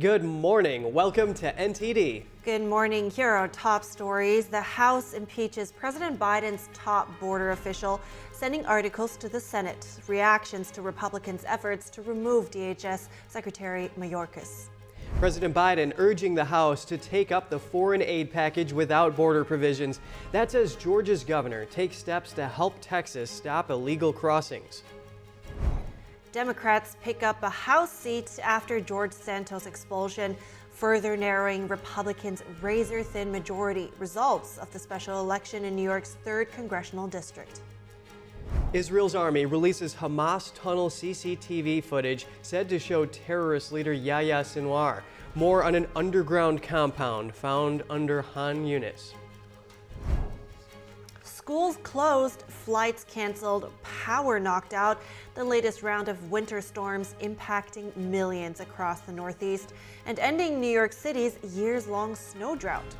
Good morning. Welcome to NTD. Good morning. Here are top stories. The House impeaches President Biden's top border official, sending articles to the Senate. Reactions to Republicans' efforts to remove DHS Secretary Mayorkas. President Biden urging the House to take up the foreign aid package without border provisions. That's as Georgia's governor takes steps to help Texas stop illegal crossings. Democrats pick up a House seat after George Santos' expulsion, further narrowing Republicans' razor thin majority. Results of the special election in New York's 3rd congressional district. Israel's army releases Hamas tunnel CCTV footage said to show terrorist leader Yahya Sinwar. More on an underground compound found under Khan Yunis. Schools closed, flights canceled, power knocked out. The latest round of winter storms impacting millions across the Northeast and ending New York City's years long snow drought.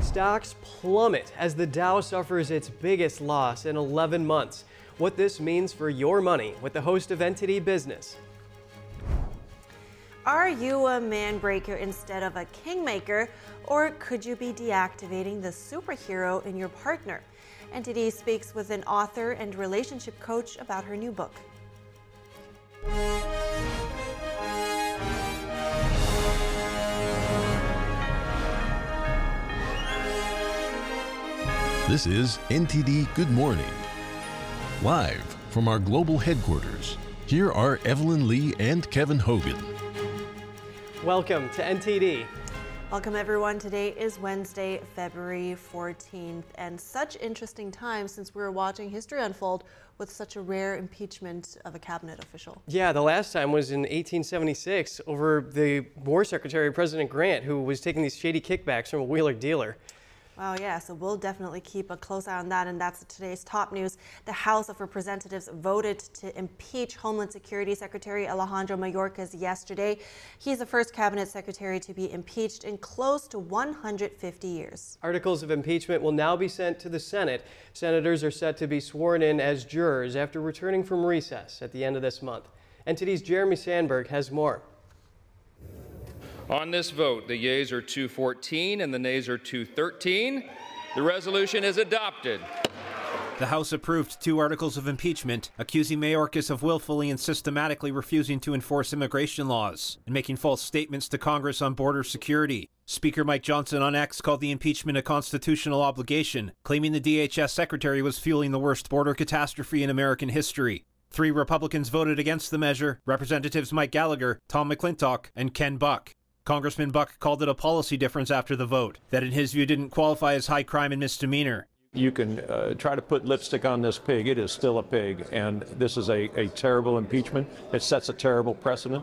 Stocks plummet as the Dow suffers its biggest loss in 11 months. What this means for your money with the host of NTD Business. Are you a man breaker instead of a kingmaker? Or could you be deactivating the superhero in your partner? NTD speaks with an author and relationship coach about her new book. This is NTD Good Morning. Live from our global headquarters, here are Evelyn Lee and Kevin Hogan. Welcome to NTD. Welcome, everyone. Today is Wednesday, February 14th, and such interesting times since we were watching history unfold with such a rare impeachment of a cabinet official. Yeah, the last time was in 1876 over the War Secretary, President Grant, who was taking these shady kickbacks from a wheeler dealer. Wow, yeah, so we'll definitely keep a close eye on that, and that's today's top news. The House of Representatives voted to impeach Homeland Security Secretary Alejandro Mayorkas yesterday. He's the first cabinet secretary to be impeached in close to 150 years. Articles of impeachment will now be sent to the Senate. Senators are set to be sworn in as jurors after returning from recess at the end of this month. NTD's Jeremy Sandberg has more. On this vote, the yeas are 214 and the nays are 213. The resolution is adopted. The House approved two articles of impeachment accusing Mayorkas of willfully and systematically refusing to enforce immigration laws and making false statements to Congress on border security. Speaker Mike Johnson on X called the impeachment a constitutional obligation, claiming the DHS secretary was fueling the worst border catastrophe in American history. Three Republicans voted against the measure Representatives Mike Gallagher, Tom McClintock, and Ken Buck. Congressman Buck called it a policy difference after the vote, that in his view didn't qualify as high crime and misdemeanor. You can uh, try to put lipstick on this pig. It is still a pig, and this is a, a terrible impeachment. It sets a terrible precedent.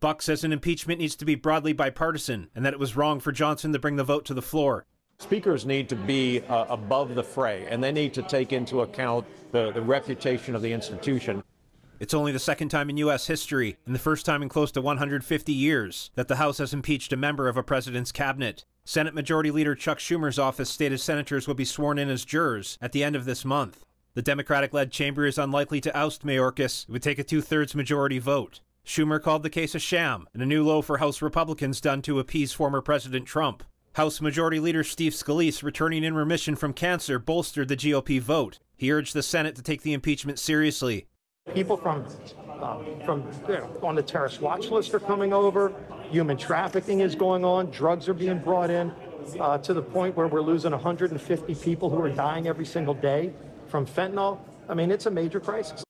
Buck says an impeachment needs to be broadly bipartisan and that it was wrong for Johnson to bring the vote to the floor. Speakers need to be uh, above the fray, and they need to take into account the, the reputation of the institution. It's only the second time in U.S. history, and the first time in close to 150 years, that the House has impeached a member of a president's cabinet. Senate Majority Leader Chuck Schumer's office stated senators will be sworn in as jurors at the end of this month. The Democratic led chamber is unlikely to oust Mayorkas. It would take a two thirds majority vote. Schumer called the case a sham and a new low for House Republicans done to appease former President Trump. House Majority Leader Steve Scalise, returning in remission from cancer, bolstered the GOP vote. He urged the Senate to take the impeachment seriously People from uh, from you know, on the terrorist watch list are coming over. Human trafficking is going on. Drugs are being brought in uh, to the point where we're losing 150 people who are dying every single day from fentanyl. I mean, it's a major crisis.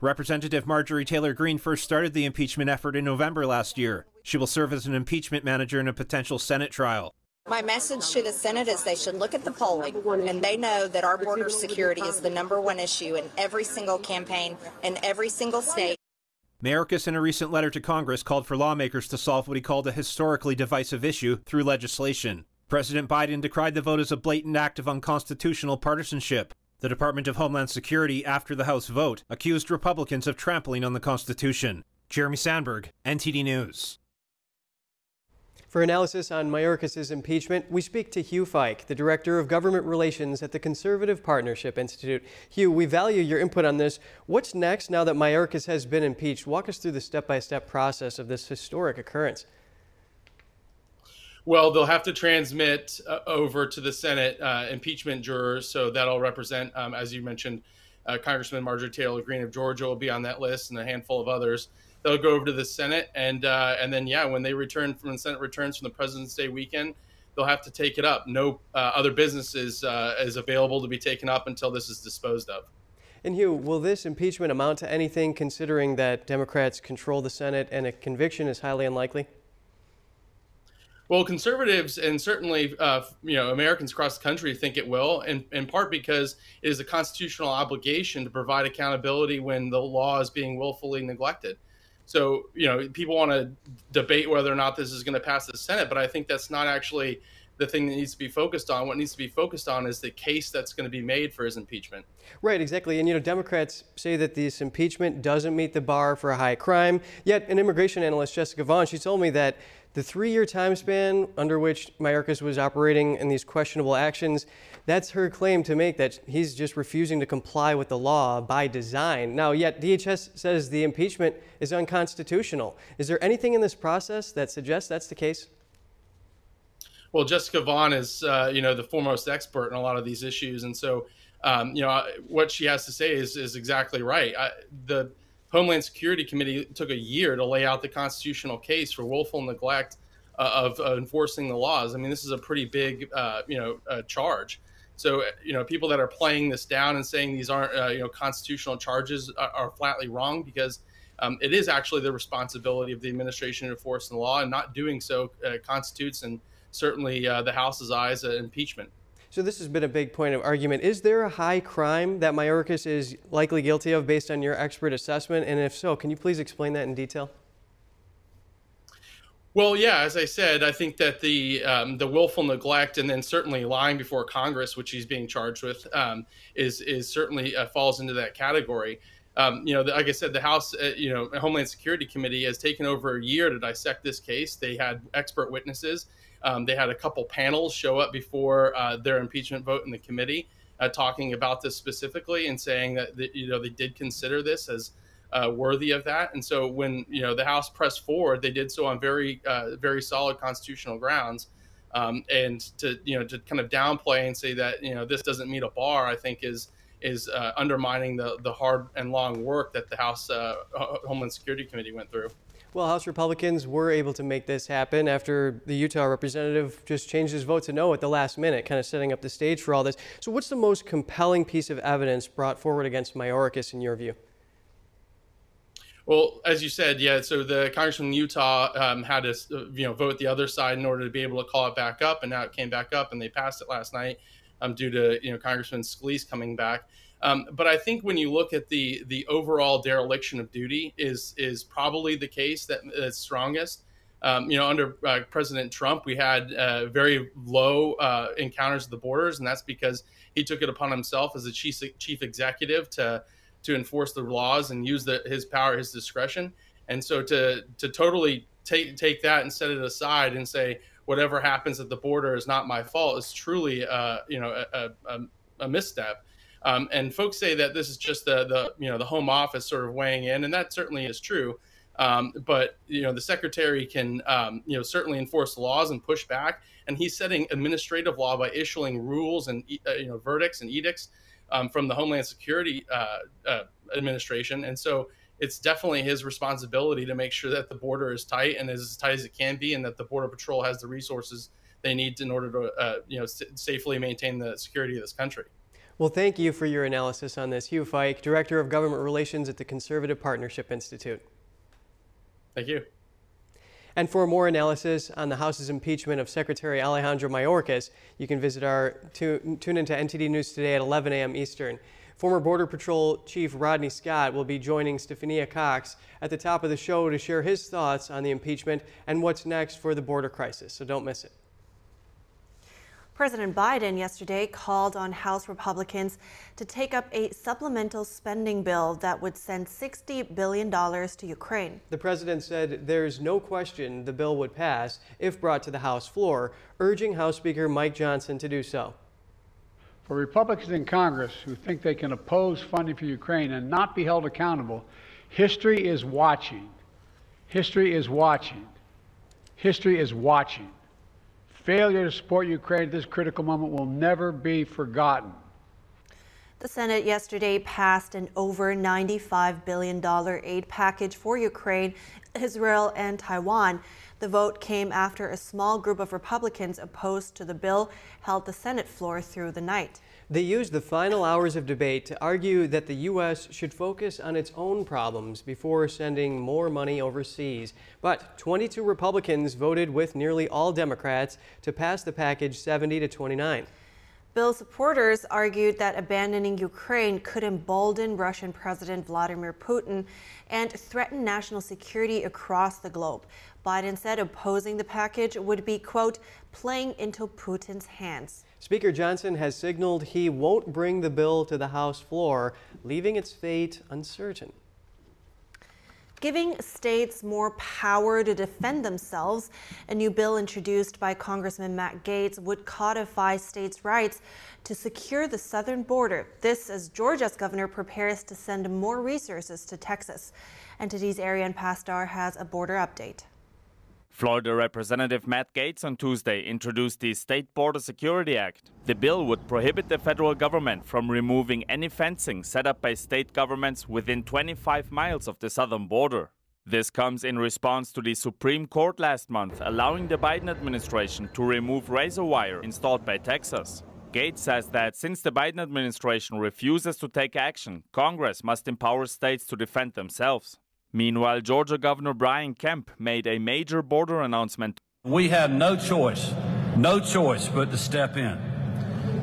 Representative Marjorie Taylor Greene first started the impeachment effort in November last year. She will serve as an impeachment manager in a potential Senate trial. My message to the Senate is they should look at the polling and they know that our border security is the number one issue in every single campaign in every single state. Mayorkas, in a recent letter to Congress, called for lawmakers to solve what he called a historically divisive issue through legislation. President Biden decried the vote as a blatant act of unconstitutional partisanship. The Department of Homeland Security, after the House vote, accused Republicans of trampling on the Constitution. Jeremy Sandberg, NTD News. For analysis on Mayorkas' impeachment, we speak to Hugh Fike, the Director of Government Relations at the Conservative Partnership Institute. Hugh, we value your input on this. What's next now that Mayorkas has been impeached? Walk us through the step-by-step -step process of this historic occurrence. Well, they'll have to transmit uh, over to the Senate uh, impeachment jurors. So that'll represent, um, as you mentioned, uh, Congressman Marjorie Taylor Greene of Georgia will be on that list, and a handful of others. They'll go over to the Senate, and uh, and then yeah, when they return from the Senate returns from the President's Day weekend, they'll have to take it up. No uh, other businesses uh, is available to be taken up until this is disposed of. And Hugh, will this impeachment amount to anything, considering that Democrats control the Senate and a conviction is highly unlikely? Well, conservatives and certainly uh, you know Americans across the country think it will, in, in part because it is a constitutional obligation to provide accountability when the law is being willfully neglected. So you know people want to debate whether or not this is going to pass the Senate, but I think that's not actually the thing that needs to be focused on. What needs to be focused on is the case that's going to be made for his impeachment. Right, exactly. And you know, Democrats say that this impeachment doesn't meet the bar for a high crime. Yet, an immigration analyst, Jessica Vaughn, she told me that the three year time span under which Mayorkas was operating in these questionable actions, that's her claim to make that he's just refusing to comply with the law by design. Now, yet DHS says the impeachment is unconstitutional. Is there anything in this process that suggests that's the case? Well, Jessica Vaughn is, uh, you know, the foremost expert in a lot of these issues, and so, um, you know, what she has to say is is exactly right. I, the Homeland Security Committee took a year to lay out the constitutional case for willful neglect uh, of uh, enforcing the laws. I mean, this is a pretty big, uh, you know, uh, charge. So, you know, people that are playing this down and saying these aren't, uh, you know, constitutional charges are, are flatly wrong because um, it is actually the responsibility of the administration to enforce the law, and not doing so uh, constitutes, and certainly the House's eyes, impeachment. So this has been a big point of argument. Is there a high crime that Mayorkas is likely guilty of based on your expert assessment? And if so, can you please explain that in detail? Well, yeah, as I said, I think that the um, the willful neglect and then certainly lying before Congress, which he's being charged with, um, is is certainly uh, falls into that category. Um, you know, the, like I said, the House, uh, you know, Homeland Security Committee has taken over a year to dissect this case. They had expert witnesses. Um, they had a couple panels show up before uh, their impeachment vote in the committee, uh, talking about this specifically and saying that, that, you know they did consider this as uh, worthy of that. And so when you know the House pressed forward, they did so on very uh, very solid constitutional grounds. Um, and to you know to kind of downplay and say that you know this doesn't meet a bar, I think is is uh, undermining the the hard and long work that the House uh, Homeland Security Committee went through. Well, House Republicans were able to make this happen after the Utah representative just changed his vote to no at the last minute, kind of setting up the stage for all this. So, what's the most compelling piece of evidence brought forward against Mayorkas in your view? Well, as you said, yeah. So the congressman in Utah um, had to, you know, vote the other side in order to be able to call it back up, and now it came back up, and they passed it last night um, due to you know Congressman Scalise coming back. Um, but I think when you look at the the overall dereliction of duty is is probably the case that is strongest. Um, you know, under uh, President Trump, we had uh, very low uh, encounters at the borders, and that's because he took it upon himself as the chief chief executive to to enforce the laws and use the, his power, his discretion. And so to to totally take take that and set it aside and say whatever happens at the border is not my fault is truly uh, you know a, a, a misstep. Um, and folks say that this is just the, the you know the home office sort of weighing in, and that certainly is true. Um, but you know the secretary can um, you know certainly enforce laws and push back, and he's setting administrative law by issuing rules and uh, you know verdicts and edicts um, from the Homeland Security uh, uh, Administration, and so it's definitely his responsibility to make sure that the border is tight and is as tight as it can be, and that the border patrol has the resources they need in order to uh, you know s- safely maintain the security of this country. Well, thank you for your analysis on this. Hugh Fike, Director of Government Relations at the Conservative Partnership Institute. Thank you. And for more analysis on the House's impeachment of Secretary Alejandro Mayorkas, you can visit our tune, tune into NTD News today at 11 a.m. Eastern. Former Border Patrol Chief Rodney Scott will be joining Stephania Cox at the top of the show to share his thoughts on the impeachment and what's next for the border crisis. So don't miss it. President Biden yesterday called on House Republicans to take up a supplemental spending bill that would send $60 billion to Ukraine. The president said there's no question the bill would pass if brought to the House floor, urging House Speaker Mike Johnson to do so. For Republicans in Congress who think they can oppose funding for Ukraine and not be held accountable, history is watching. History is watching. History is watching. Failure to support Ukraine at this critical moment will never be forgotten. The Senate yesterday passed an over $95 billion aid package for Ukraine, Israel, and Taiwan. The vote came after a small group of Republicans opposed to the bill held the Senate floor through the night. They used the final hours of debate to argue that the U.S. should focus on its own problems before sending more money overseas. But 22 Republicans voted with nearly all Democrats to pass the package 70 to 29. Bill supporters argued that abandoning Ukraine could embolden Russian President Vladimir Putin and threaten national security across the globe. Biden said opposing the package would be, quote, playing into Putin's hands. Speaker Johnson has signaled he won't bring the bill to the House floor, leaving its fate uncertain. Giving states more power to defend themselves, a new bill introduced by Congressman Matt Gaetz would codify states' rights to secure the southern border. This as Georgia's governor prepares to send more resources to Texas. NTD's Ariane Pastar has a border update. Florida Representative Matt Gaetz on Tuesday introduced the State Border Security Act. The bill would prohibit the federal government from removing any fencing set up by state governments within 25 miles of the southern border. This comes in response to the Supreme Court last month allowing the Biden administration to remove razor wire installed by Texas. Gaetz says that since the Biden administration refuses to take action, Congress must empower states to defend themselves. Meanwhile, Georgia Governor Brian Kemp made a major border announcement. We have no choice, no choice but to step in.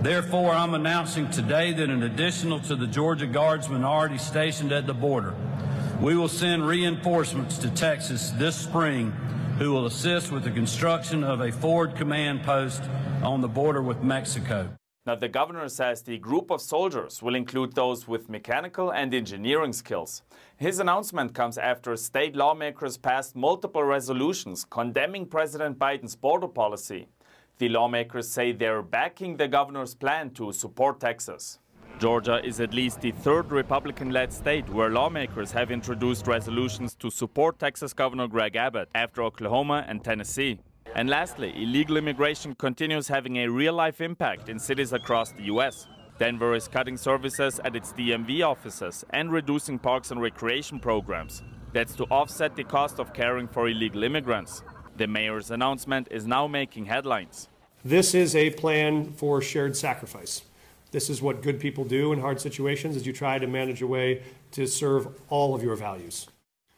Therefore, I'm announcing today that in addition to the Georgia Guardsmen already stationed at the border, we will send reinforcements to Texas this spring who will assist with the construction of a forward command post on the border with Mexico. Now, the governor says the group of soldiers will include those with mechanical and engineering skills. His announcement comes after state lawmakers passed multiple resolutions condemning President Biden's border policy. The lawmakers say they're backing the governor's plan to support Texas. Georgia is at least the third Republican led state where lawmakers have introduced resolutions to support Texas Governor Greg Abbott after Oklahoma and Tennessee. And lastly, illegal immigration continues having a real life impact in cities across the U.S. Denver is cutting services at its DMV offices and reducing parks and recreation programs. That's to offset the cost of caring for illegal immigrants. The mayor's announcement is now making headlines. This is a plan for shared sacrifice. This is what good people do in hard situations as you try to manage a way to serve all of your values.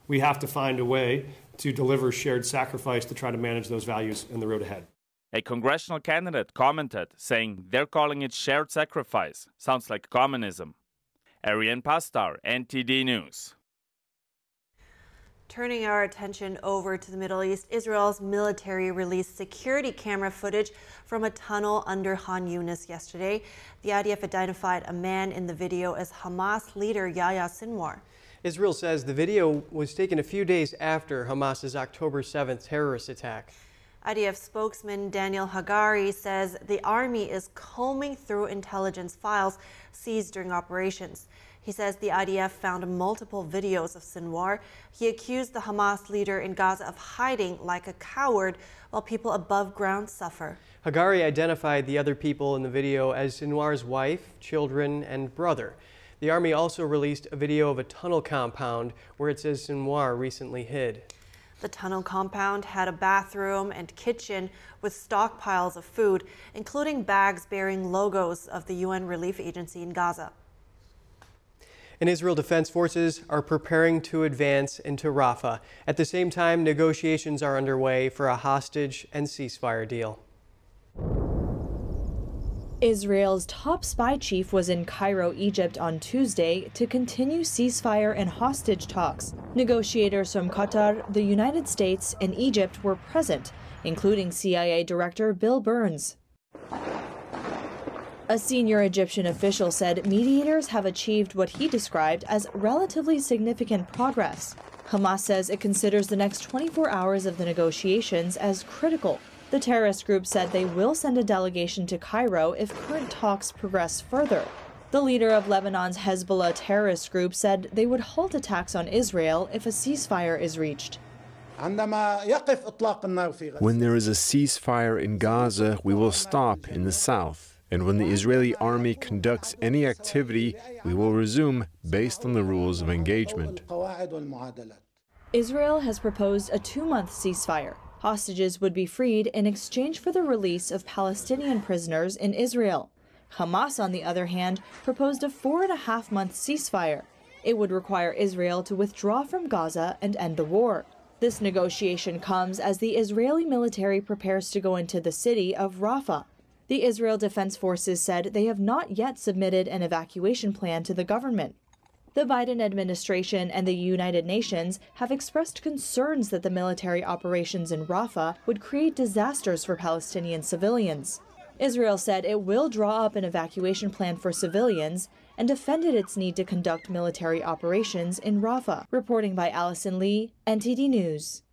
We have to find a way to deliver shared sacrifice to try to manage those values in the road ahead. A congressional candidate commented, saying they're calling it shared sacrifice. Sounds like communism. Ariane Pastar, NTD News. Turning our attention over to the Middle East, Israel's military released security camera footage from a tunnel under Khan Yunis yesterday. The IDF identified a man in the video as Hamas leader Yahya Sinwar. Israel says the video was taken a few days after Hamas's October 7th terrorist attack. IDF spokesman Daniel Hagari says the army is combing through intelligence files seized during operations. He says the IDF found multiple videos of Sinwar. He accused the Hamas leader in Gaza of hiding like a coward while people above ground suffer. Hagari identified the other people in the video as Sinwar's wife, children, and brother. The Army also released a video of a tunnel compound where it says Sinwar recently hid. The tunnel compound had a bathroom and kitchen with stockpiles of food, including bags bearing logos of the UN Relief Agency in Gaza. And Israel Defense Forces are preparing to advance into Rafah. At the same time, negotiations are underway for a hostage and ceasefire deal. Israel's top spy chief was in Cairo, Egypt on Tuesday to continue ceasefire and hostage talks. Negotiators from Qatar, the United States, and Egypt were present, including CIA Director Bill Burns. A senior Egyptian official said mediators have achieved what he described as relatively significant progress. Hamas says it considers the next 24 hours of the negotiations as critical the terrorist group said they will send a delegation to Cairo if current talks progress further. The leader of Lebanon's Hezbollah terrorist group said they would halt attacks on Israel if a ceasefire is reached. When there is a ceasefire in Gaza, we will stop in the south. And when the Israeli army conducts any activity, we will resume based on the rules of engagement. Israel has proposed a two month ceasefire. Hostages would be freed in exchange for the release of Palestinian prisoners in Israel. Hamas, on the other hand, proposed a four and a half month ceasefire. It would require Israel to withdraw from Gaza and end the war. This negotiation comes as the Israeli military prepares to go into the city of Rafah. The Israel Defense Forces said they have not yet submitted an evacuation plan to the government. The Biden administration and the United Nations have expressed concerns that the military operations in Rafah would create disasters for Palestinian civilians. Israel said it will draw up an evacuation plan for civilians and defended its need to conduct military operations in Rafah. Reporting by Allison Lee, NTD News.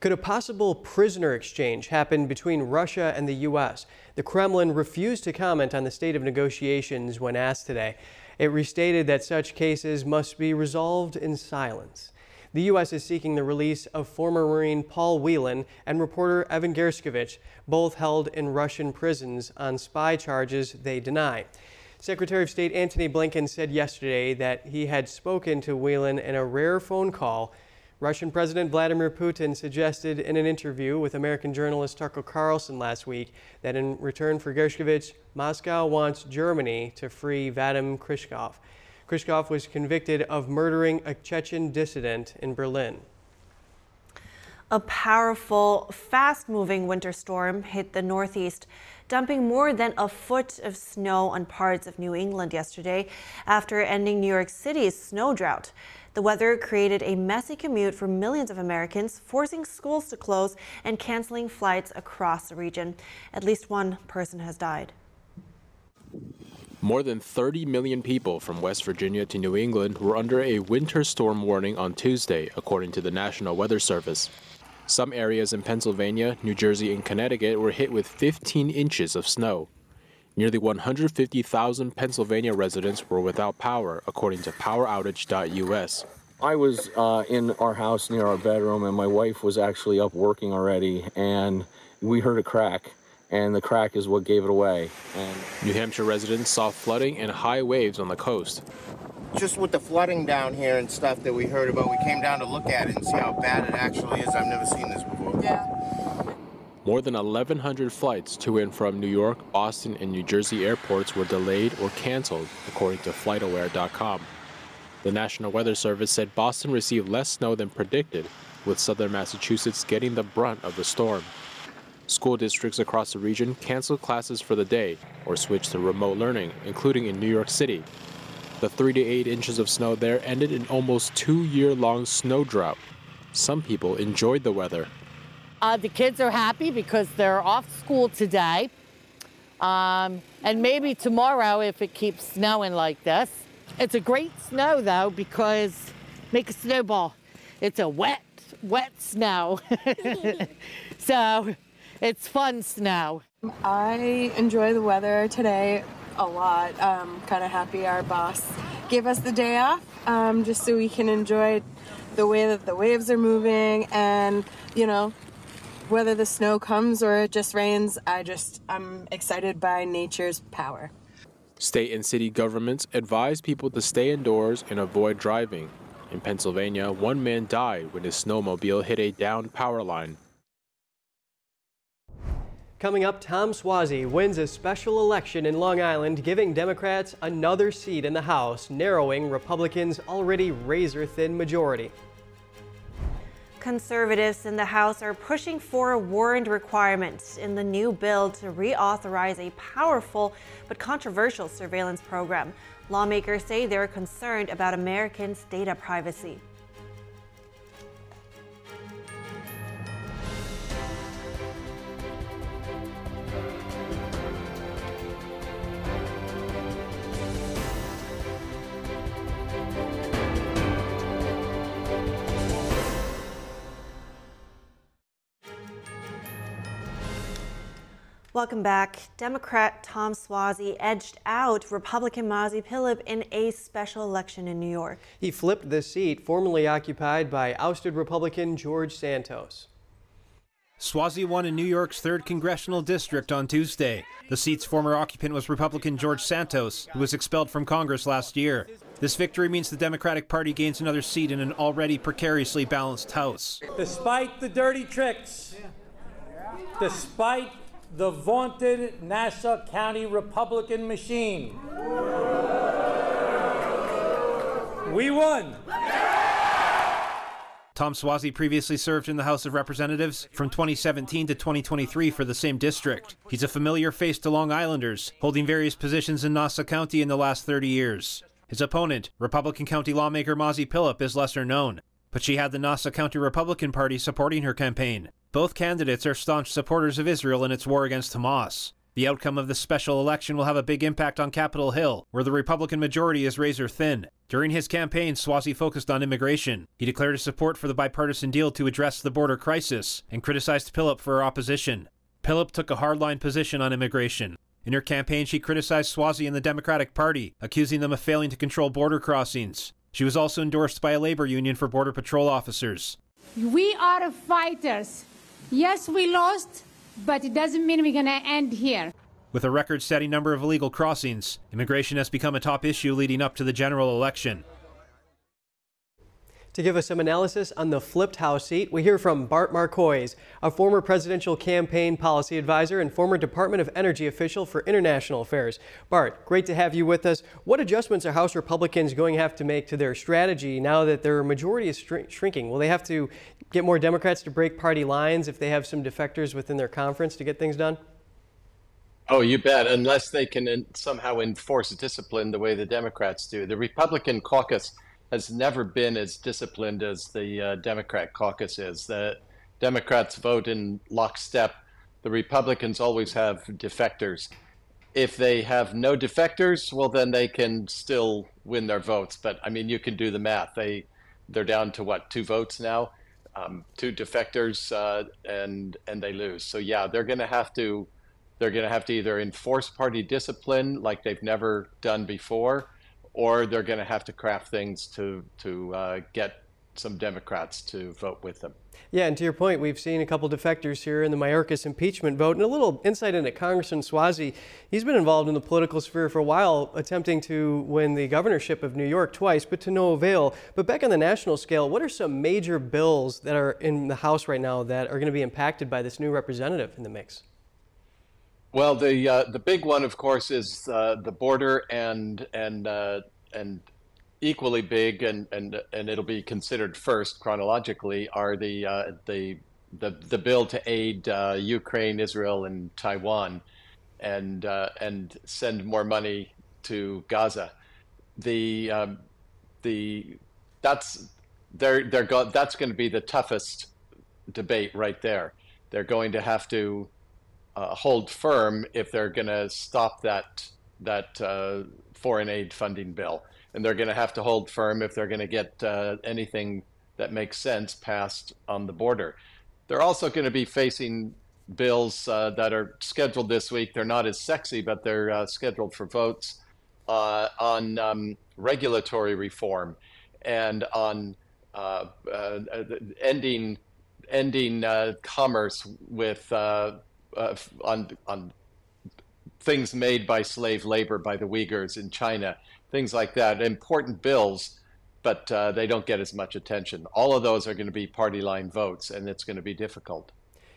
Could a possible prisoner exchange happen between Russia and the U.S.? The Kremlin refused to comment on the state of negotiations when asked today. It restated that such cases must be resolved in silence. The U.S. is seeking the release of former Marine Paul Whelan and reporter Evan Gershkovich, both held in Russian prisons on spy charges they deny. Secretary of State Antony Blinken said yesterday that he had spoken to Whelan in a rare phone call. Russian President Vladimir Putin suggested in an interview with American journalist Tucker Carlson last week that in return for Gershkovich, Moscow wants Germany to free Vadim Krasikov. Krasikov was convicted of murdering a Chechen dissident in Berlin. A powerful, fast moving winter storm hit the Northeast dumping more than a foot of snow on parts of New England yesterday after ending New York City's snow drought. The weather created a messy commute for millions of Americans, forcing schools to close and canceling flights across the region. At least one person has died. More than 30 million people from West Virginia to New England were under a winter storm warning on Tuesday, according to the National Weather Service. Some areas in Pennsylvania, New Jersey, and Connecticut were hit with 15 inches of snow. Nearly 150,000 Pennsylvania residents were without power, according to PowerOutage.us. I was uh, in our house near our bedroom, and my wife was actually up working already, and we heard a crack, and the crack is what gave it away. And New Hampshire residents saw flooding and high waves on the coast just with the flooding down here and stuff that we heard about, we came down to look at it and see how bad it actually is. I've never seen this before. Yeah. More than 1,100 flights to and from New York, Boston, and New Jersey airports were delayed or canceled, according to FlightAware.com. The National Weather Service said Boston received less snow than predicted, with southern Massachusetts getting the brunt of the storm. School districts across the region canceled classes for the day or switched to remote learning, including in New York City, the 3 to 8 inches of snow there ended an almost two year long snow drought. Some people enjoyed the weather. Uh, the kids are happy because they're off school today. Um, and maybe tomorrow if it keeps snowing like this. It's a great snow though because make a snowball. It's a wet, wet snow. so it's fun snow. I enjoy the weather today a lot. Um, kind of happy our boss gave us the day off um, just so we can enjoy the way that the waves are moving and, you know, whether the snow comes or it just rains, I just, I'm excited by nature's power. State and city governments advise people to stay indoors and avoid driving. In Pennsylvania, one man died when his snowmobile hit a downed power line. Coming up, Tom Suozzi wins a special election in Long Island, giving Democrats another seat in the House, narrowing Republicans' already razor-thin majority. Conservatives in the House are pushing for a warrant requirement in the new bill to reauthorize a powerful but controversial surveillance program. Lawmakers say they're concerned about Americans' data privacy. Welcome back. Democrat Tom Suozzi edged out Republican Mazi Pilip in a special election in New York. He flipped the seat formerly occupied by ousted Republican George Santos. Suozzi won in New York's 3rd Congressional District on Tuesday. The seat's former occupant was Republican George Santos, who was expelled from Congress last year. This victory means the Democratic Party gains another seat in an already precariously balanced House. Despite the dirty tricks, despite the vaunted Nassau County Republican machine, we won. Tom Suozzi previously served in the House of Representatives from 2017 to 2023 for the same district. He's a familiar face to Long Islanders, holding various positions in Nassau County in the last 30 years. His opponent, Republican County lawmaker Mazi Pilip, is lesser known, but she had the Nassau County Republican Party supporting her campaign. Both candidates are staunch supporters of Israel in its war against Hamas. The outcome of this special election will have a big impact on Capitol Hill, where the Republican majority is razor thin. During his campaign, Suozzi focused on immigration. He declared his support for the bipartisan deal to address the border crisis and criticized Pilip for her opposition. Pilip took a hardline position on immigration. In her campaign, she criticized Suozzi and the Democratic Party, accusing them of failing to control border crossings. She was also endorsed by a labor union for Border Patrol officers. We are fighters. Yes, we lost, but it doesn't mean we're going to end here. With a record setting number of illegal crossings, immigration has become a top issue leading up to the general election. To give us some analysis on the flipped House seat, we hear from Bart Marcois, a former presidential campaign policy advisor and former Department of Energy official for international affairs. Bart, great to have you with us. What adjustments are House Republicans going to have to make to their strategy now that their majority is shrinking? Will they have to get more Democrats to break party lines if they have some defectors within their conference to get things done? Oh, you bet. Unless they can somehow enforce discipline the way the Democrats do. The Republican caucus has never been as disciplined as the uh, Democrat caucus is. The Democrats vote in lockstep. The Republicans always have defectors. If they have no defectors, well, then they can still win their votes. But I mean, you can do the math. They they're down to what two votes now, um, two defectors, uh, and and they lose. So yeah, they're going to have to they're going to have to either enforce party discipline like they've never done before, or they're going to have to craft things to to uh, get some Democrats to vote with them. Yeah, and to your point, we've seen a couple defectors here in the Mayorkas impeachment vote. And a little insight into Congressman Suozzi. He's been involved in the political sphere for a while, attempting to win the governorship of New York twice, but to no avail. But back on the national scale, what are some major bills that are in the House right now that are going to be impacted by this new representative in the mix? Well, the uh, the big one, of course, is uh, the border, and and uh, and equally big, and and and it'll be considered first chronologically, are the uh, the the the bill to aid uh, Ukraine, Israel, and Taiwan, and uh, and send more money to Gaza. The um, the that's they're they're go- that's going to be the toughest debate right there. They're going to have to uh, hold firm if they're going to stop that that uh, foreign aid funding bill, and they're going to have to hold firm if they're going to get uh, anything that makes sense passed on the border. They're also going to be facing bills uh, that are scheduled this week. They're not as sexy, but they're uh, scheduled for votes uh, on um, regulatory reform and on ending ending commerce with uh, on on things made by slave labor by the Uyghurs in China, things like that. Important bills, but uh, they don't get as much attention. All of those are going to be party line votes, and it's going to be difficult.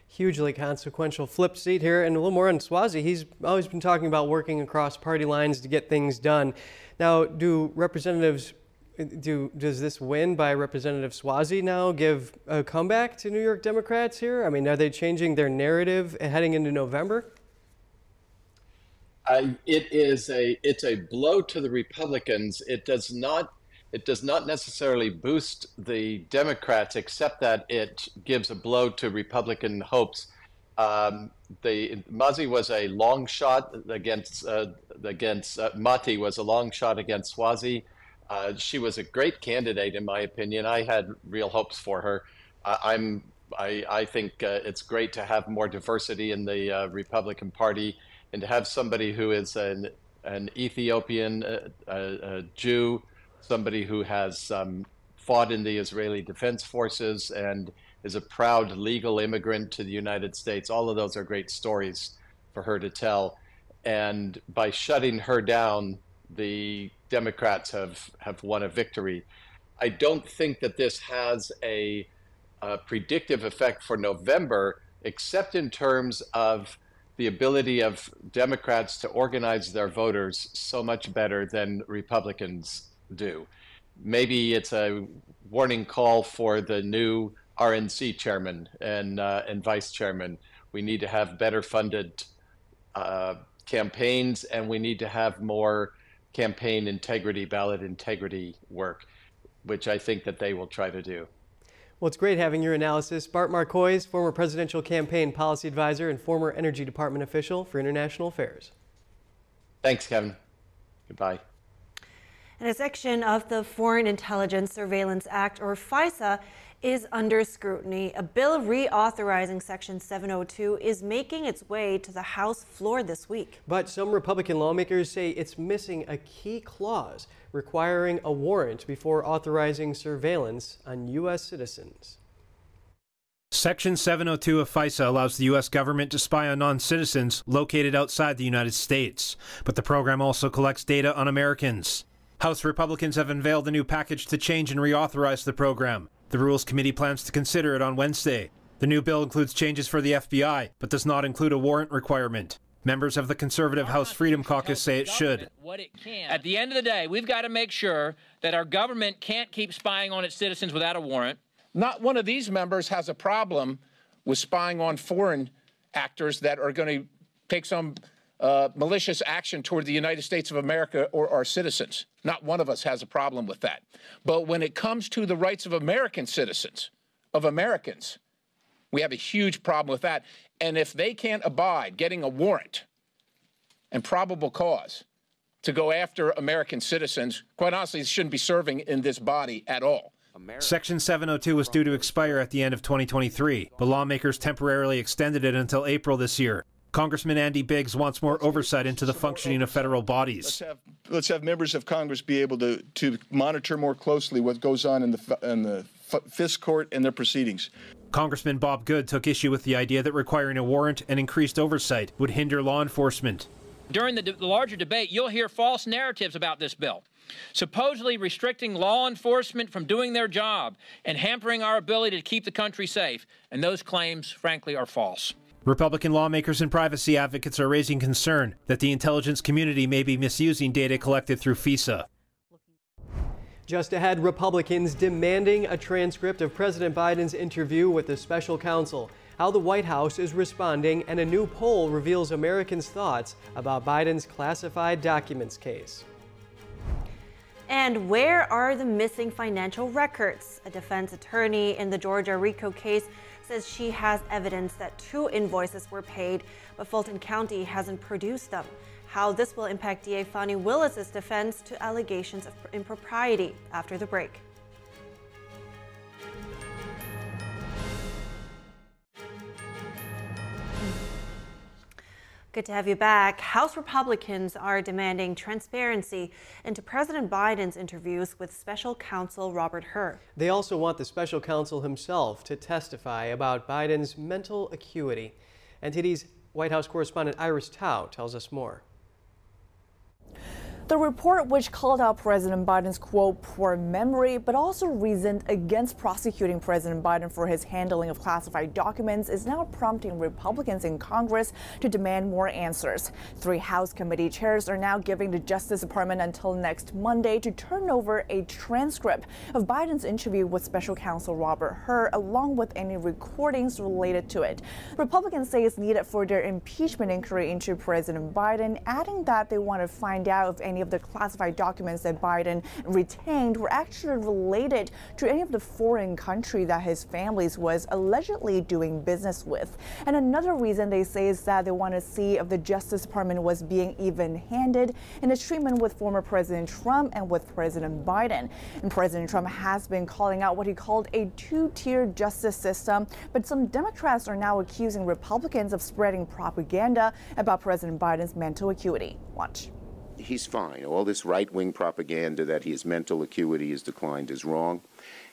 Hugely consequential flip seat here, and a little more on Suozzi. He's always been talking about working across party lines to get things done. Now, do representatives do does this win by Representative Suozzi now give a comeback to New York Democrats here? I mean, are they changing their narrative heading into November? Uh, it is a it's a blow to the Republicans. It does not it does not necessarily boost the Democrats, except that it gives a blow to Republican hopes. Um, the Mazi was a long shot against uh, against uh, Mati was a long shot against Suozzi. Uh, she was a great candidate, in my opinion. I had real hopes for her. Uh, I'm I, I think uh, it's great to have more diversity in the uh, Republican Party and to have somebody who is an, an Ethiopian uh, a, Jew, somebody who has um, fought in the Israeli Defense Forces and is a proud legal immigrant to the United States. All of those are great stories for her to tell. And by shutting her down, the Democrats have, have won a victory. I don't think that this has a, a predictive effect for November, except in terms of the ability of Democrats to organize their voters so much better than Republicans do. Maybe it's a warning call for the new RNC chairman and uh, and vice chairman. We need to have better funded uh, campaigns, and we need to have more campaign integrity, ballot integrity work, which I think that they will try to do. Well, it's great having your analysis. Bart Marcois, former presidential campaign policy advisor and former Energy Department official for international affairs. Thanks, Kevin. Goodbye. And a section of the Foreign Intelligence Surveillance Act, or FISA, is under scrutiny. A bill reauthorizing Section 702 is making its way to the House floor this week. But some Republican lawmakers say it's missing a key clause requiring a warrant before authorizing surveillance on U.S. citizens. Section 702 of FISA allows the U.S. government to spy on non citizens located outside the United States, but the program also collects data on Americans. House Republicans have unveiled a new package to change and reauthorize the program. The Rules Committee plans to consider it on Wednesday. The new bill includes changes for the FBI, but does not include a warrant requirement. Members of the conservative House Freedom Caucus say it should. What it can. At the end of the day, we've got to make sure that our government can't keep spying on its citizens without a warrant. Not one of these members has a problem with spying on foreign actors that are going to take some uh, malicious action toward the United States of America or our citizens. Not one of us has a problem with that. But when it comes to the rights of American citizens, of Americans, we have a huge problem with that. And if they can't abide getting a warrant and probable cause to go after American citizens, quite honestly, they shouldn't be serving in this body at all. Section 702 was due to expire at the end of 2023, but lawmakers temporarily extended it until April this year. Congressman Andy Biggs wants more oversight into the functioning of federal bodies. Let's have, let's have members of Congress be able to, to monitor more closely what goes on in the, in the FISC court and their proceedings. Congressman Bob Good took issue with the idea that requiring a warrant and increased oversight would hinder law enforcement. During the, the larger debate, you'll hear false narratives about this bill supposedly restricting law enforcement from doing their job and hampering our ability to keep the country safe. And those claims, frankly, are false. Republican lawmakers and privacy advocates are raising concern that the intelligence community may be misusing data collected through FISA. Just ahead, Republicans demanding a transcript of President Biden's interview with the special counsel, how the White House is responding, and a new poll reveals Americans' thoughts about Biden's classified documents case. And where are the missing financial records? A defense attorney in the Georgia RICO case says she has evidence that two invoices were paid, but Fulton County hasn't produced them. How this will impact DA Fani Willis's defense to allegations of impropriety after the break. Good to have you back. House Republicans are demanding transparency into President Biden's interviews with special counsel Robert Hur. They also want the special counsel himself to testify about Biden's mental acuity. And NTD's White House correspondent Iris Tao tells us more. The report, which called out President Biden's quote, poor memory, but also reasoned against prosecuting President Biden for his handling of classified documents, is now prompting Republicans in Congress to demand more answers. Three House committee chairs are now giving the Justice Department until next Monday to turn over a transcript of Biden's interview with special counsel Robert Hur, along with any recordings related to it. Republicans say it's needed for their impeachment inquiry into President Biden, adding that they want to find out if any of the classified documents that Biden retained were actually related to any of the foreign country that his family was allegedly doing business with. And another reason they say is that they want to see if the Justice Department was being even handed in its treatment with former President Trump and with President Biden. And President Trump has been calling out what he called a two tier justice system, but some Democrats are now accusing Republicans of spreading propaganda about President Biden's mental acuity. Watch he's fine. All this right wing propaganda that his mental acuity has declined is wrong.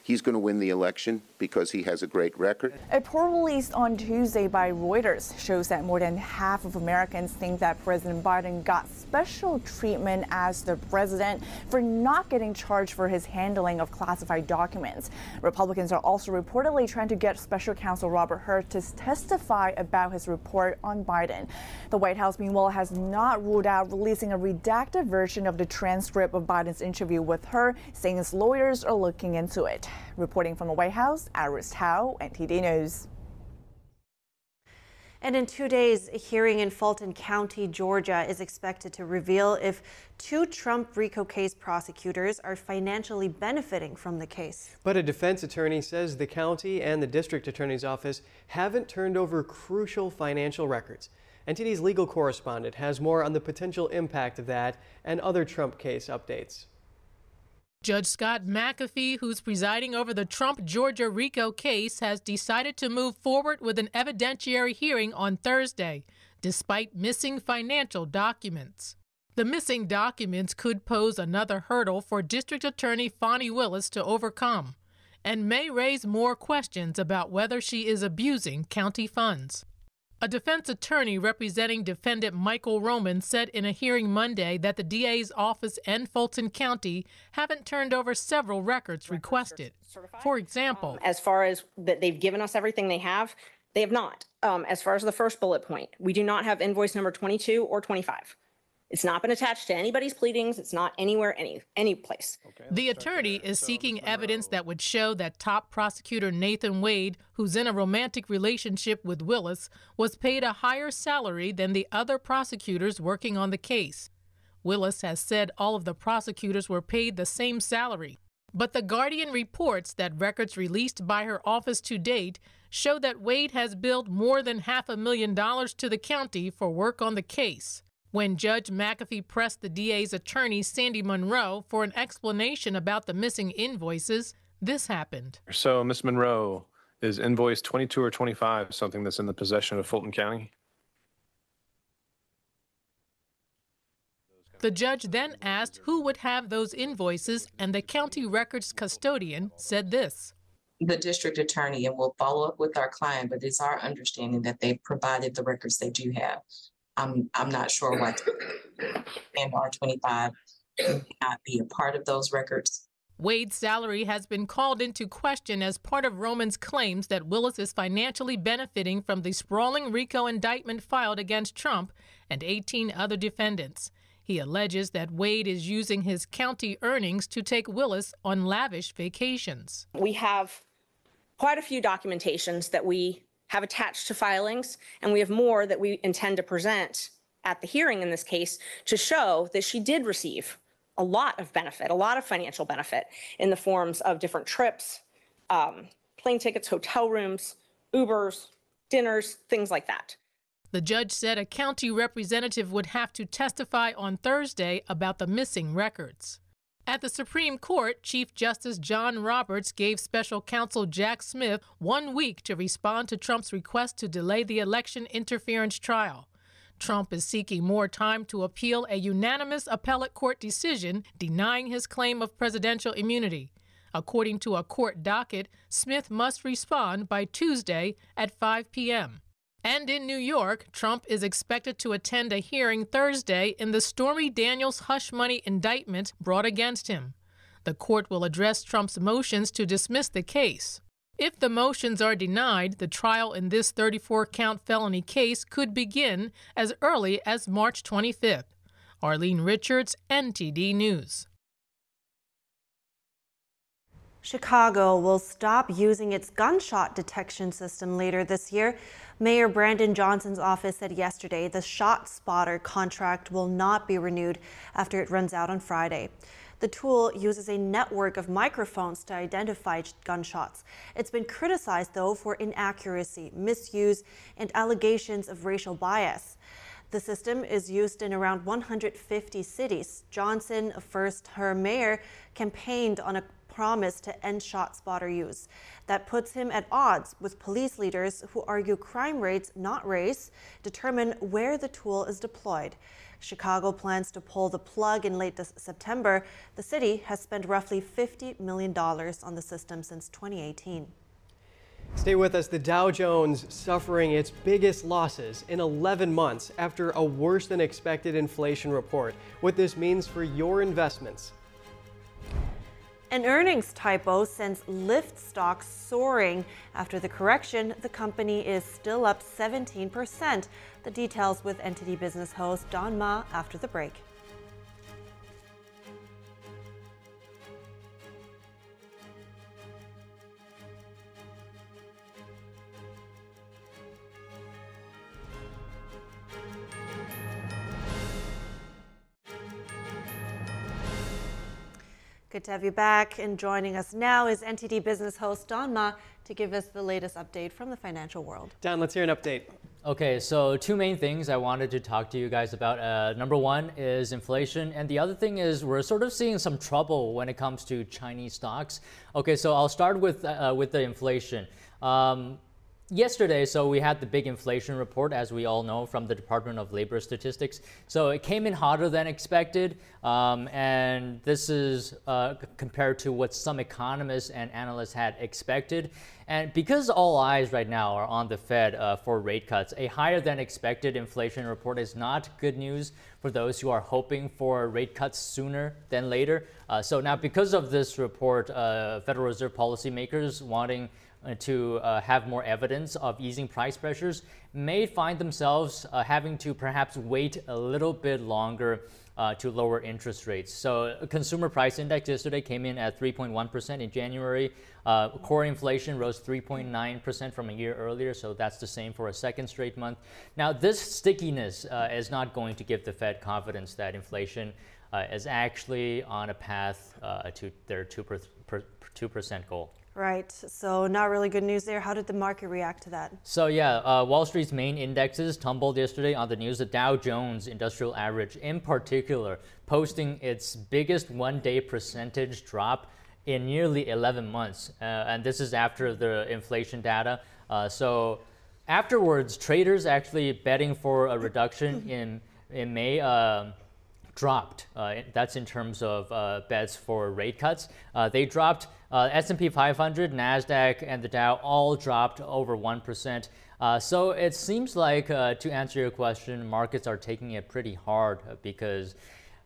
He's going to win the election because he has a great record. A poll released on Tuesday by Reuters shows that more than half of Americans think that President Biden got special treatment as the president for not getting charged for his handling of classified documents. Republicans are also reportedly trying to get special counsel Robert Hur to testify about his report on Biden. The White House, meanwhile, has not ruled out releasing a redacted version of the transcript of Biden's interview with Hur, saying his lawyers are looking into it. Reporting from the White House, Iris Tao, NTD News. And in two days, a hearing in Fulton County, Georgia is expected to reveal if two Trump RICO case prosecutors are financially benefiting from the case. But a defense attorney says the county and the district attorney's office haven't turned over crucial financial records. NTD's legal correspondent has more on the potential impact of that and other Trump case updates. Judge Scott McAfee, who's presiding over the Trump Georgia RICO case, has decided to move forward with an evidentiary hearing on Thursday, despite missing financial documents. The missing documents could pose another hurdle for District Attorney Fani Willis to overcome and may raise more questions about whether she is abusing county funds. A defense attorney representing defendant Michael Roman said in a hearing Monday that the DA's office and Fulton County haven't turned over several records requested. For example, um, as far as that they've given us everything they have, they have not. Um, as far as the first bullet point, we do not have invoice number 22 or 25. It's not been attached to anybody's pleadings. It's not anywhere, any any place. Okay, the attorney is seeking evidence that would show that top prosecutor Nathan Wade, who's in a romantic relationship with Willis, was paid a higher salary than the other prosecutors working on the case. Willis has said all of the prosecutors were paid the same salary. But The Guardian reports that records released by her office to date show that Wade has billed more than half a million dollars to the county for work on the case. When Judge McAfee pressed the DA's attorney, Sandy Monroe, for an explanation about the missing invoices, this happened. So, Ms. Monroe, is invoice 22 or 25 something that's in the possession of Fulton County? The judge then asked who would have those invoices, and the county records custodian said this. The district attorney, and we'll follow up with our client, but it's our understanding that they provided the records they do have. I'm, I'm not sure what and R25 not be a part of those records. Wade's salary has been called into question as part of Roman's claims that Willis is financially benefiting from the sprawling RICO indictment filed against Trump and 18 other defendants. He alleges that Wade is using his county earnings to take Willis on lavish vacations. We have quite a few documentations that we have attached to filings, and we have more that we intend to present at the hearing in this case to show that she did receive a lot of benefit, a lot of financial benefit in the forms of different trips, um, plane tickets, hotel rooms, Ubers, dinners, things like that. The judge said a county representative would have to testify on Thursday about the missing records. At the Supreme Court, Chief Justice John Roberts gave special counsel Jack Smith one week to respond to Trump's request to delay the election interference trial. Trump is seeking more time to appeal a unanimous appellate court decision denying his claim of presidential immunity. According to a court docket, Smith must respond by Tuesday at 5 p.m. And in New York, Trump is expected to attend a hearing Thursday in the Stormy Daniels hush money indictment brought against him. The court will address Trump's motions to dismiss the case. If the motions are denied, the trial in this 34 count felony case could begin as early as March 25th. Arlene Richards, NTD News. Chicago will stop using its gunshot detection system later this year. Mayor Brandon Johnson's office said yesterday the ShotSpotter contract will not be renewed after it runs out on Friday. The tool uses a network of microphones to identify gunshots. It's been criticized, though, for inaccuracy, misuse, and allegations of racial bias. The system is used in around 150 cities. Johnson, a first her mayor, campaigned on a promise to end ShotSpotter use. That puts him at odds with police leaders who argue crime rates, not race, determine where the tool is deployed. Chicago plans to pull the plug in late September. The city has spent roughly $50 million on the system since 2018. Stay with us. The Dow Jones suffering its biggest losses in 11 months after a worse than expected inflation report. What this means for your investments. An earnings typo sends Lyft stocks soaring. After the correction, the company is still up 17%. The details with NTD Business host Don Ma after the break. Good to have you back. And joining us now is NTD Business host Don Ma to give us the latest update from the financial world. Don, let's hear an update. Okay, so two main things I wanted to talk to you guys about. Uh, number one is inflation, and the other thing is we're sort of seeing some trouble when it comes to Chinese stocks. Okay, so I'll start with uh, with the inflation. Um, yesterday, so we had the big inflation report, as we all know, from the Department of Labor Statistics. So it came in hotter than expected, um, and this is uh, compared to what some economists and analysts had expected. And because all eyes right now are on the Fed uh, for rate cuts, a higher than expected inflation report is not good news for those who are hoping for rate cuts sooner than later. Uh, so now, because of this report, uh, Federal Reserve policymakers wanting to uh, have more evidence of easing price pressures may find themselves uh, having to perhaps wait a little bit longer uh, to lower interest rates. So, consumer price index yesterday came in at 3.1% in January. Uh, core inflation rose 3.9% from a year earlier, so that's the same for a second straight month. Now, this stickiness uh, is not going to give the Fed confidence that inflation is actually on a path to their 2%, 2% goal. Right. So not really good news there. How did the market react to that? So yeah, uh, Wall Street's main indexes tumbled yesterday on the news. The Dow Jones Industrial Average, in particular, posting its biggest one-day percentage drop in nearly 11 months, uh, and this is after the inflation data. Uh, so afterwards, traders actually betting for a reduction in in May. Um, dropped. Uh, that's in terms of uh, bets for rate cuts. Uh, they dropped uh, S&P 500, Nasdaq, and the Dow all dropped over one percent. Uh, so it seems like, uh, to answer your question, markets are taking it pretty hard because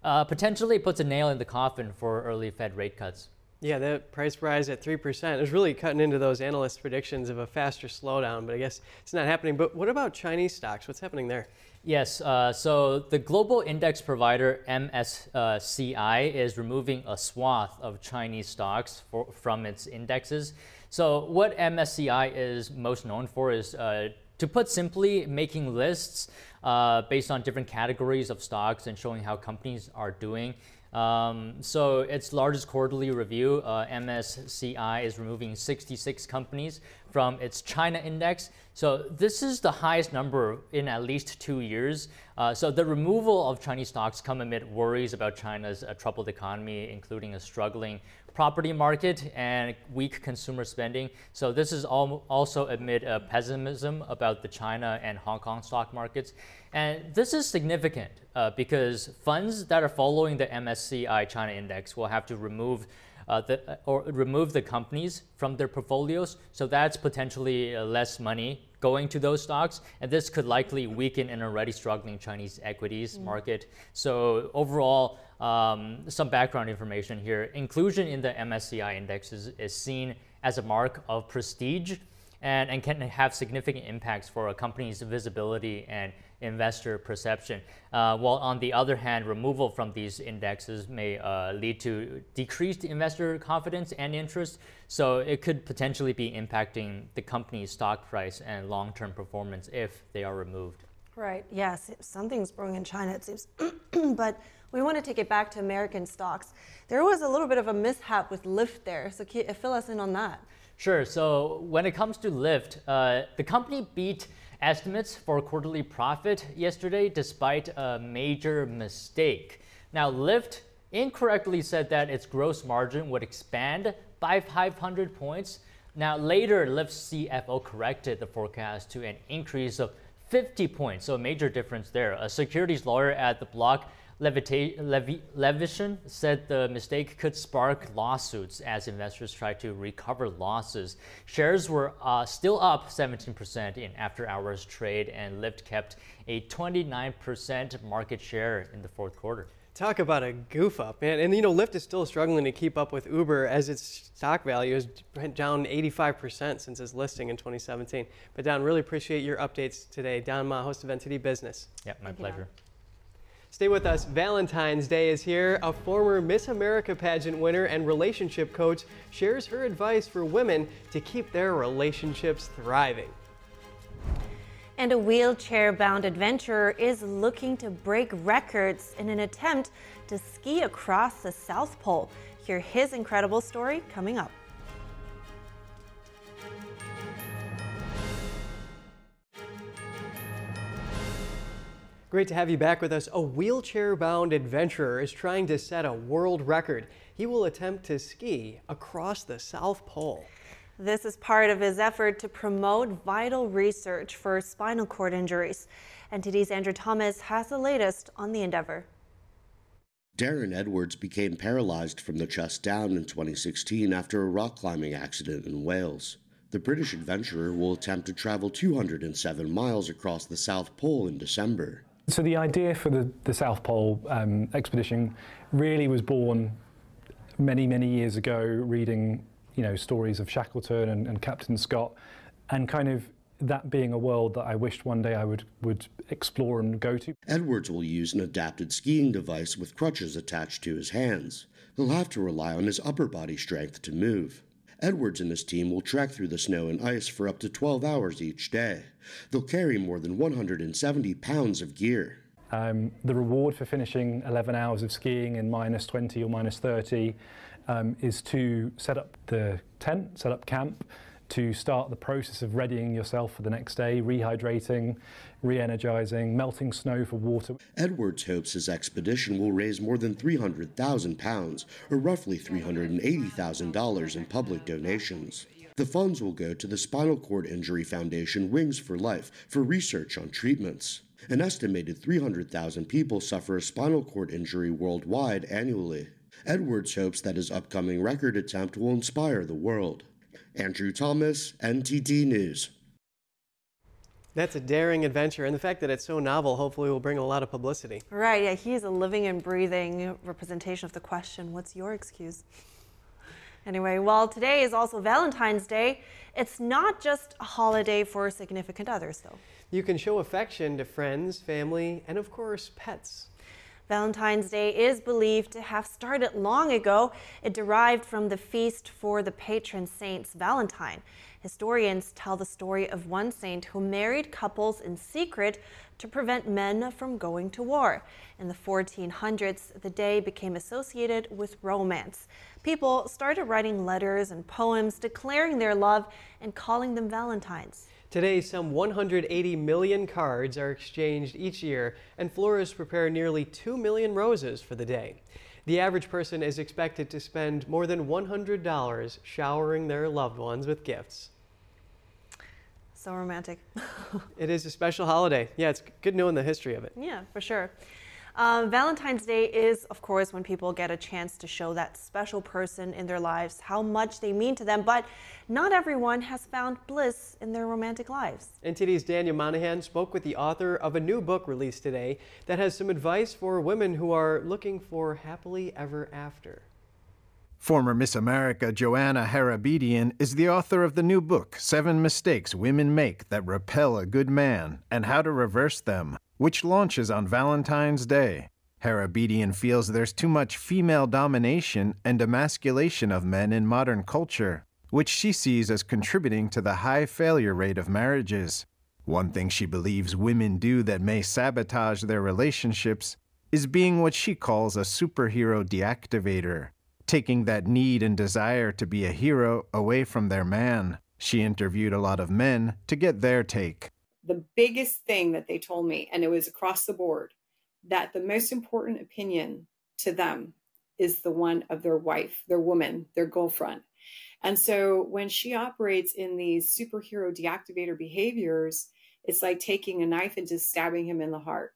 potentially it puts a nail in the coffin for early Fed rate cuts. Yeah, the price rise at 3% is really cutting into those analysts' predictions of a faster slowdown, but I guess it's not happening. But what about Chinese stocks? What's happening there? Yes, uh, so the global index provider MSCI is removing a swath of Chinese stocks for, from its indexes. So, what MSCI is most known for is, uh, to put simply, making lists uh, based on different categories of stocks and showing how companies are doing. Um, so its largest quarterly review, uh, MSCI, is removing 66 companies from its China index. So this is the highest number in at least two years. Uh, so the removal of Chinese stocks come amid worries about China's uh, troubled economy, including a struggling property market and weak consumer spending. So this is all, also amid uh, pessimism about the China and Hong Kong stock markets. And this is significant uh, because funds that are following the MSCI China index will have to remove uh, the, uh, or remove the companies from their portfolios. So that's potentially uh, less money going to those stocks, and this could likely weaken an already struggling Chinese equities mm. market. So overall, um, some background information here: inclusion in the MSCI index is, is seen as a mark of prestige and, and can have significant impacts for a company's visibility and investor perception. Uh, while on the other hand, removal from these indexes may uh, lead to decreased investor confidence and interest. So it could potentially be impacting the company's stock price and long-term performance if they are removed. Right. Yes, something's brewing in China, it seems. but we want to take it back to American stocks. There was a little bit of a mishap with Lyft there. So fill us in on that. Sure. So when it comes to Lyft, uh, the company beat estimates for quarterly profit yesterday despite a major mistake. Now, Lyft incorrectly said that its gross margin would expand by 500 points. Now, later, Lyft's CFO corrected the forecast to an increase of 50 points, so a major difference there. A securities lawyer at the block Levita- Levi- Levision said the mistake could spark lawsuits as investors try to recover losses. Shares were uh, still up 17% in after hours trade, and Lyft kept a 29% market share in the fourth quarter. Talk about a goof up, man. And you know, Lyft is still struggling to keep up with Uber as its stock value is down 85% since its listing in 2017. But Don, really appreciate your updates today. Don Ma, host of NTD Business. Yeah, my Thank pleasure. Stay with us. Valentine's Day is here. A former Miss America pageant winner and relationship coach shares her advice for women to keep their relationships thriving. And a wheelchair bound adventurer is looking to break records in an attempt to ski across the South Pole. Hear his incredible story coming up. Great to have you back with us. A wheelchair bound adventurer is trying to set a world record. He will attempt to ski across the South Pole. This is part of his effort to promote vital research for spinal cord injuries. NTD's Andrew Thomas has the latest on the endeavor. Darren Edwards became paralyzed from the chest down in 2016 after a rock climbing accident in Wales. The British adventurer will attempt to travel 207 miles across the South Pole in December. So the idea for the, the South Pole um, expedition really was born many, many years ago, reading you know stories of Shackleton and, and Captain Scott, and kind of that being a world that I wished one day I would, would explore and go to. Edwards will use an adapted skiing device with crutches attached to his hands. He'll have to rely on his upper body strength to move. Edwards and his team will trek through the snow and ice for up to 12 hours each day. They'll carry more than 170 pounds of gear. Um, the reward for finishing 11 hours of skiing in minus 20 or minus 30 um, is to set up the tent, set up camp, to start the process of readying yourself for the next day, rehydrating, re energizing, melting snow for water. Edwards hopes his expedition will raise more than £300,000, or roughly $380,000 in public donations. The funds will go to the Spinal Cord Injury Foundation Wings for Life for research on treatments. An estimated 300,000 people suffer a spinal cord injury worldwide annually. Edwards hopes that his upcoming record attempt will inspire the world. Andrew Thomas, NTD News. That's a daring adventure, and the fact that it's so novel hopefully will bring a lot of publicity. Right, yeah, he's a living and breathing representation of the question what's your excuse? Anyway, while today is also Valentine's Day, it's not just a holiday for significant others, though. You can show affection to friends, family, and of course, pets. Valentine's Day is believed to have started long ago. It derived from the feast for the patron saints Valentine. Historians tell the story of one saint who married couples in secret to prevent men from going to war. In the 1400s, the day became associated with romance. People started writing letters and poems declaring their love and calling them Valentines. Today, some 180 million cards are exchanged each year, and florists prepare nearly 2 million roses for the day. The average person is expected to spend more than $100 showering their loved ones with gifts. So romantic. it is a special holiday. Yeah, it's good knowing the history of it. Yeah, for sure. Um, Valentine's Day is, of course, when people get a chance to show that special person in their lives how much they mean to them, but not everyone has found bliss in their romantic lives. NTD's Daniel Monahan spoke with the author of a new book released today that has some advice for women who are looking for happily ever after. Former Miss America Joanna Harabedian is the author of the new book, Seven Mistakes Women Make That Repel a Good Man and How to Reverse Them, which launches on Valentine's Day. Harabedian feels there's too much female domination and emasculation of men in modern culture, which she sees as contributing to the high failure rate of marriages. One thing she believes women do that may sabotage their relationships is being what she calls a superhero deactivator, taking that need and desire to be a hero away from their man. She interviewed a lot of men to get their take. The biggest thing that they told me, and it was across the board, that the most important opinion to them is the one of their wife, their woman, their girlfriend. And so when she operates in these superhero deactivator behaviors, it's like taking a knife and just stabbing him in the heart.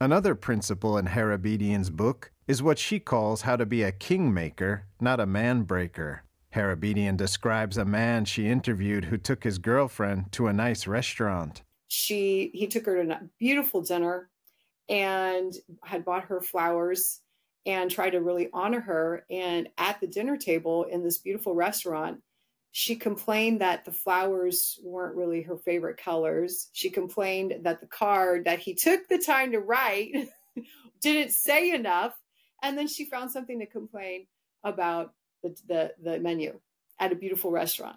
Another principle in Harabedian's book is what she calls how to be a kingmaker, not a man breaker. Harabedian describes a man she interviewed who took his girlfriend to a nice restaurant. She he took her to a beautiful dinner and had bought her flowers and tried to really honor her and at the dinner table in this beautiful restaurant she complained that the flowers weren't really her favorite colors. She complained that the card that he took the time to write didn't say enough. And then she found something to complain about the, the, the menu at a beautiful restaurant.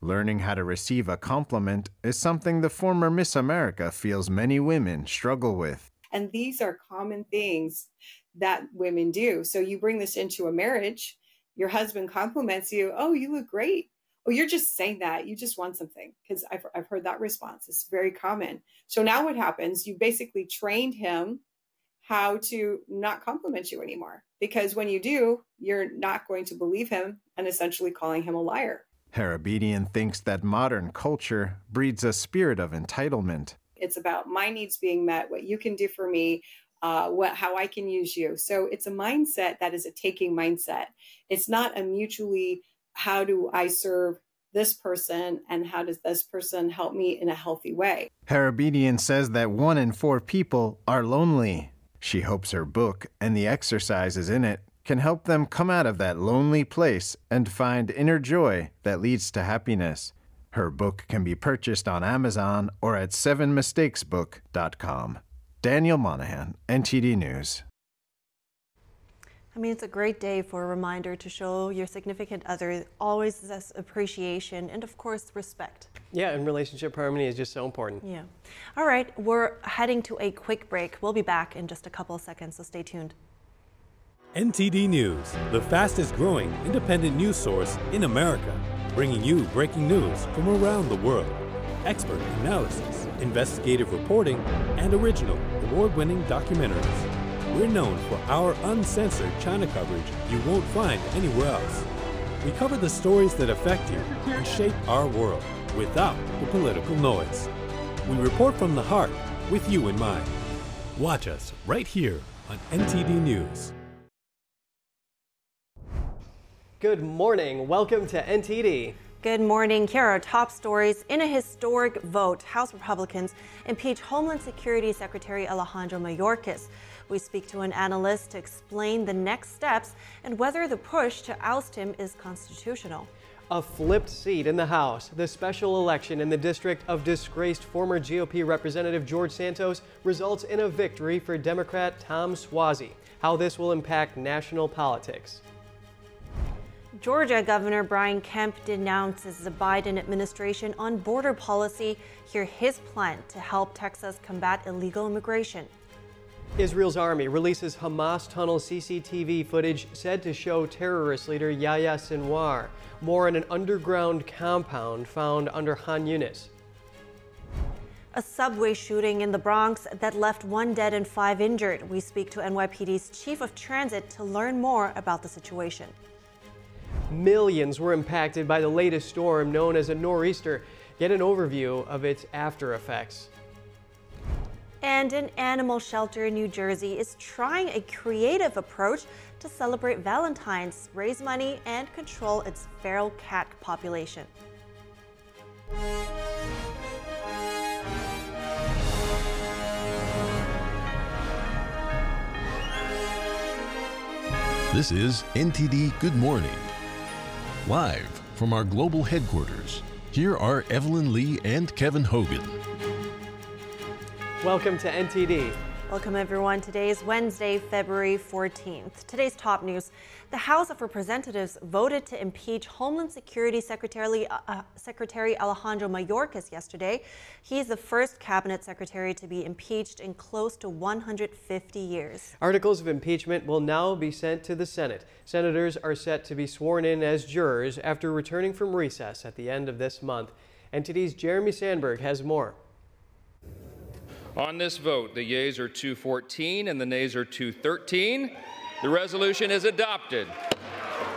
Learning how to receive a compliment is something the former Miss America feels many women struggle with. And these are common things that women do. So you bring this into a marriage, your husband compliments you, oh, you look great oh, you're just saying that. You just want something. Because I've, I've heard that response. It's very common. So now what happens? You basically trained him how to not compliment you anymore. Because when you do, you're not going to believe him and essentially calling him a liar. Harabedian thinks that modern culture breeds a spirit of entitlement. It's about my needs being met, what you can do for me, uh, what how I can use you. So it's a mindset that is a taking mindset. It's not a mutually how do I serve this person and how does this person help me in a healthy way? Harabedian says that one in four people are lonely. She hopes her book and the exercises in it can help them come out of that lonely place and find inner joy that leads to happiness. Her book can be purchased on Amazon or at sevenmistakesbook.com. Daniel Monahan, NTD News. I mean, it's a great day for a reminder to show your significant other always this appreciation and, of course, respect. Yeah, and relationship harmony is just so important. Yeah. All right, we're heading to a quick break. We'll be back in just a couple of seconds, so stay tuned. NTD News, the fastest growing independent news source in America, bringing you breaking news from around the world. Expert analysis, investigative reporting, and original award winning documentaries. We're known for our uncensored China coverage you won't find anywhere else. We cover the stories that affect you and shape our world without the political noise. We report from the heart with you in mind. Watch us right here on NTD News. Good morning. Welcome to NTD. Good morning. Here are top stories. In a historic vote, House Republicans impeach Homeland Security Secretary Alejandro Mayorkas. We speak to an analyst to explain the next steps and whether the push to oust him is constitutional. A flipped seat in the House. The special election in the district of disgraced former GOP Representative George Santos results in a victory for Democrat Tom Suozzi. How this will impact national politics. Georgia Governor Brian Kemp denounces the Biden administration on border policy. Hear his plan to help Texas combat illegal immigration. Israel's army releases Hamas tunnel CCTV footage said to show terrorist leader Yahya Sinwar. More in an underground compound found under Khan Yunis. A subway shooting in the Bronx that left one dead and five injured. We speak to NYPD's chief of transit to learn more about the situation. Millions were impacted by the latest storm known as a nor'easter. Get an overview of its after effects. And an animal shelter in New Jersey is trying a creative approach to celebrate Valentine's, raise money, and control its feral cat population. This is NTD Good Morning. Live from our global headquarters, here are Evelyn Lee and Kevin Hogan. Welcome to NTD. Welcome, everyone. Today is Wednesday, February 14th. Today's top news the House of Representatives voted to impeach Homeland Security Secretary, uh, secretary Alejandro Mayorkas yesterday. He is the first cabinet secretary to be impeached in close to 150 years. Articles of impeachment will now be sent to the Senate. Senators are set to be sworn in as jurors after returning from recess at the end of this month. NTD's Jeremy Sandberg has more. On this vote, the yeas are 214 and the nays are 213. The resolution is adopted.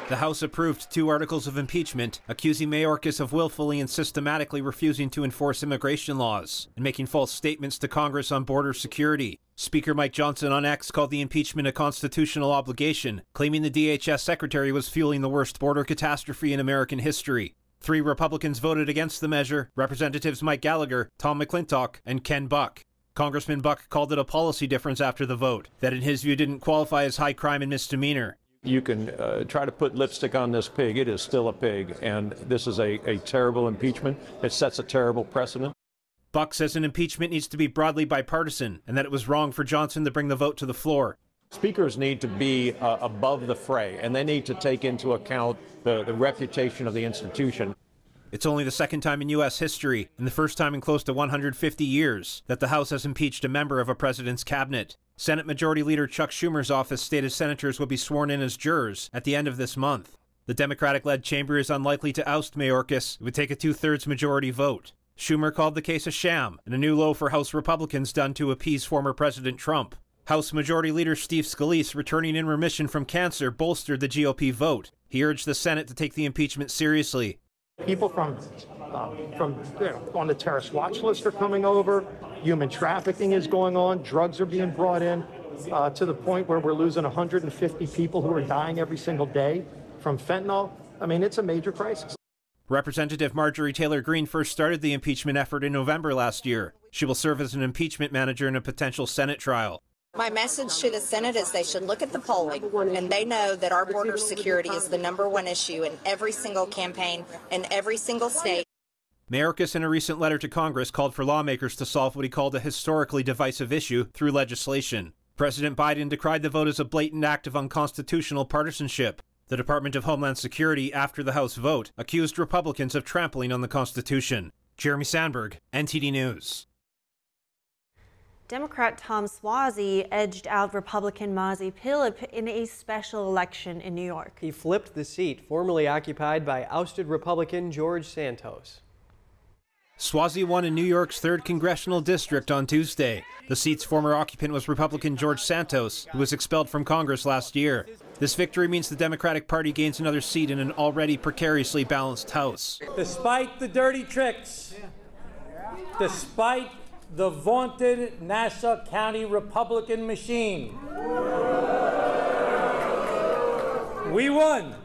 The House approved two articles of impeachment accusing Mayorkas of willfully and systematically refusing to enforce immigration laws and making false statements to Congress on border security. Speaker Mike Johnson on X called the impeachment a constitutional obligation, claiming the DHS secretary was fueling the worst border catastrophe in American history. Three Republicans voted against the measure Representatives Mike Gallagher, Tom McClintock, and Ken Buck. Congressman Buck called it a policy difference after the vote, that in his view didn't qualify as high crime and misdemeanor. You can uh, try to put lipstick on this pig. It is still a pig, and this is a, a terrible impeachment. It sets a terrible precedent. Buck says an impeachment needs to be broadly bipartisan and that it was wrong for Johnson to bring the vote to the floor. Speakers need to be uh, above the fray, and they need to take into account the, the reputation of the institution. It's only the second time in U.S. history, and the first time in close to 150 years, that the House has impeached a member of a president's cabinet. Senate Majority Leader Chuck Schumer's office stated senators will be sworn in as jurors at the end of this month. The Democratic led chamber is unlikely to oust Mayorkas. It would take a two thirds majority vote. Schumer called the case a sham and a new low for House Republicans done to appease former President Trump. House Majority Leader Steve Scalise, returning in remission from cancer, bolstered the GOP vote. He urged the Senate to take the impeachment seriously People from um, from you know, on the terrorist watch list are coming over. Human trafficking is going on. Drugs are being brought in uh, to the point where we're losing 150 people who are dying every single day from fentanyl. I mean, it's a major crisis. Representative Marjorie Taylor Greene first started the impeachment effort in November last year. She will serve as an impeachment manager in a potential Senate trial. My message to the Senate is they should look at the polling and they know that our border security is the number one issue in every single campaign in every single state. Mayorkas, in a recent letter to Congress, called for lawmakers to solve what he called a historically divisive issue through legislation. President Biden decried the vote as a blatant act of unconstitutional partisanship. The Department of Homeland Security, after the House vote, accused Republicans of trampling on the Constitution. Jeremy Sandberg, NTD News. Democrat Tom Suozzi edged out Republican Mazi Pilip in a special election in New York. He flipped the seat formerly occupied by ousted Republican George Santos. Suozzi won in New York's 3rd congressional district on Tuesday. The seat's former occupant was Republican George Santos, who was expelled from Congress last year. This victory means the Democratic Party gains another seat in an already precariously balanced House. Despite the dirty tricks, despite the vaunted Nassau County Republican machine. We won.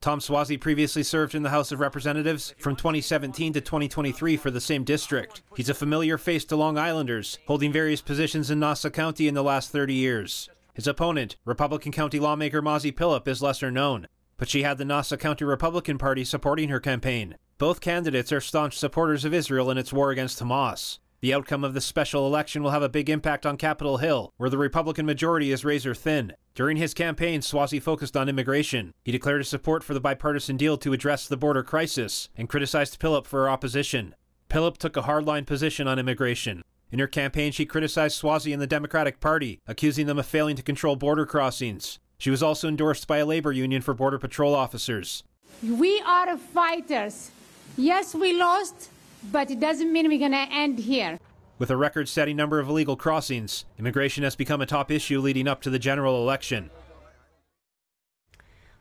Tom Suozzi previously served in the House of Representatives from 2017 to 2023 for the same district. He's a familiar face to Long Islanders, holding various positions in Nassau County in the last 30 years. His opponent, Republican County lawmaker Mazi Pilip, is lesser known, but she had the Nassau County Republican Party supporting her campaign. Both candidates are staunch supporters of Israel in its war against Hamas. The outcome of this special election will have a big impact on Capitol Hill, where the Republican majority is razor thin. During his campaign, Suozzi focused on immigration. He declared his support for the bipartisan deal to address the border crisis and criticized Pilip for her opposition. Pilip took a hardline position on immigration. In her campaign, she criticized Suozzi and the Democratic Party, accusing them of failing to control border crossings. She was also endorsed by a labor union for Border Patrol officers. We are fighters. Yes, we lost, but it doesn't mean we're going to end here. With a record setting number of illegal crossings, immigration has become a top issue leading up to the general election.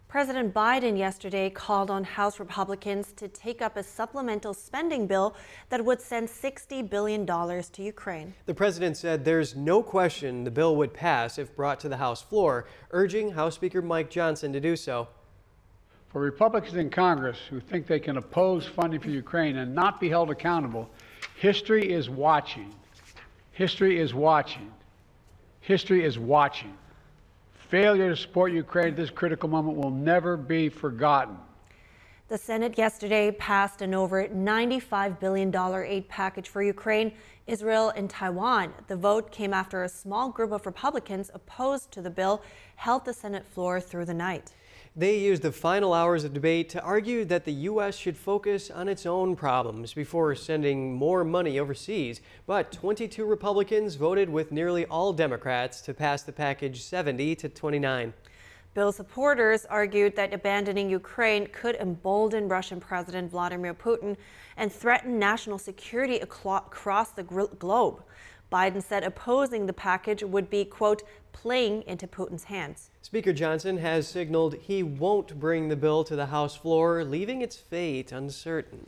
President Biden yesterday called on House Republicans to take up a supplemental spending bill that would send $60 billion to Ukraine. The president said there's no question the bill would pass if brought to the House floor, urging House Speaker Mike Johnson to do so. For Republicans in Congress who think they can oppose funding for Ukraine and not be held accountable, history is watching. History is watching. History is watching failure to support Ukraine at this critical moment will never be forgotten. The Senate yesterday passed an over $95 billion aid package for Ukraine, Israel, and Taiwan. The vote came after a small group of Republicans opposed to the bill held the Senate floor through the night. They used the final hours of debate to argue that the U.S. should focus on its own problems before sending more money overseas. But 22 Republicans voted with nearly all Democrats to pass the package 70 to 29. Bill supporters argued that abandoning Ukraine could embolden Russian President Vladimir Putin and threaten national security across the globe. Biden said opposing the package would be, quote, playing into Putin's hands. Speaker Johnson has signaled he won't bring the bill to the House floor, leaving its fate uncertain.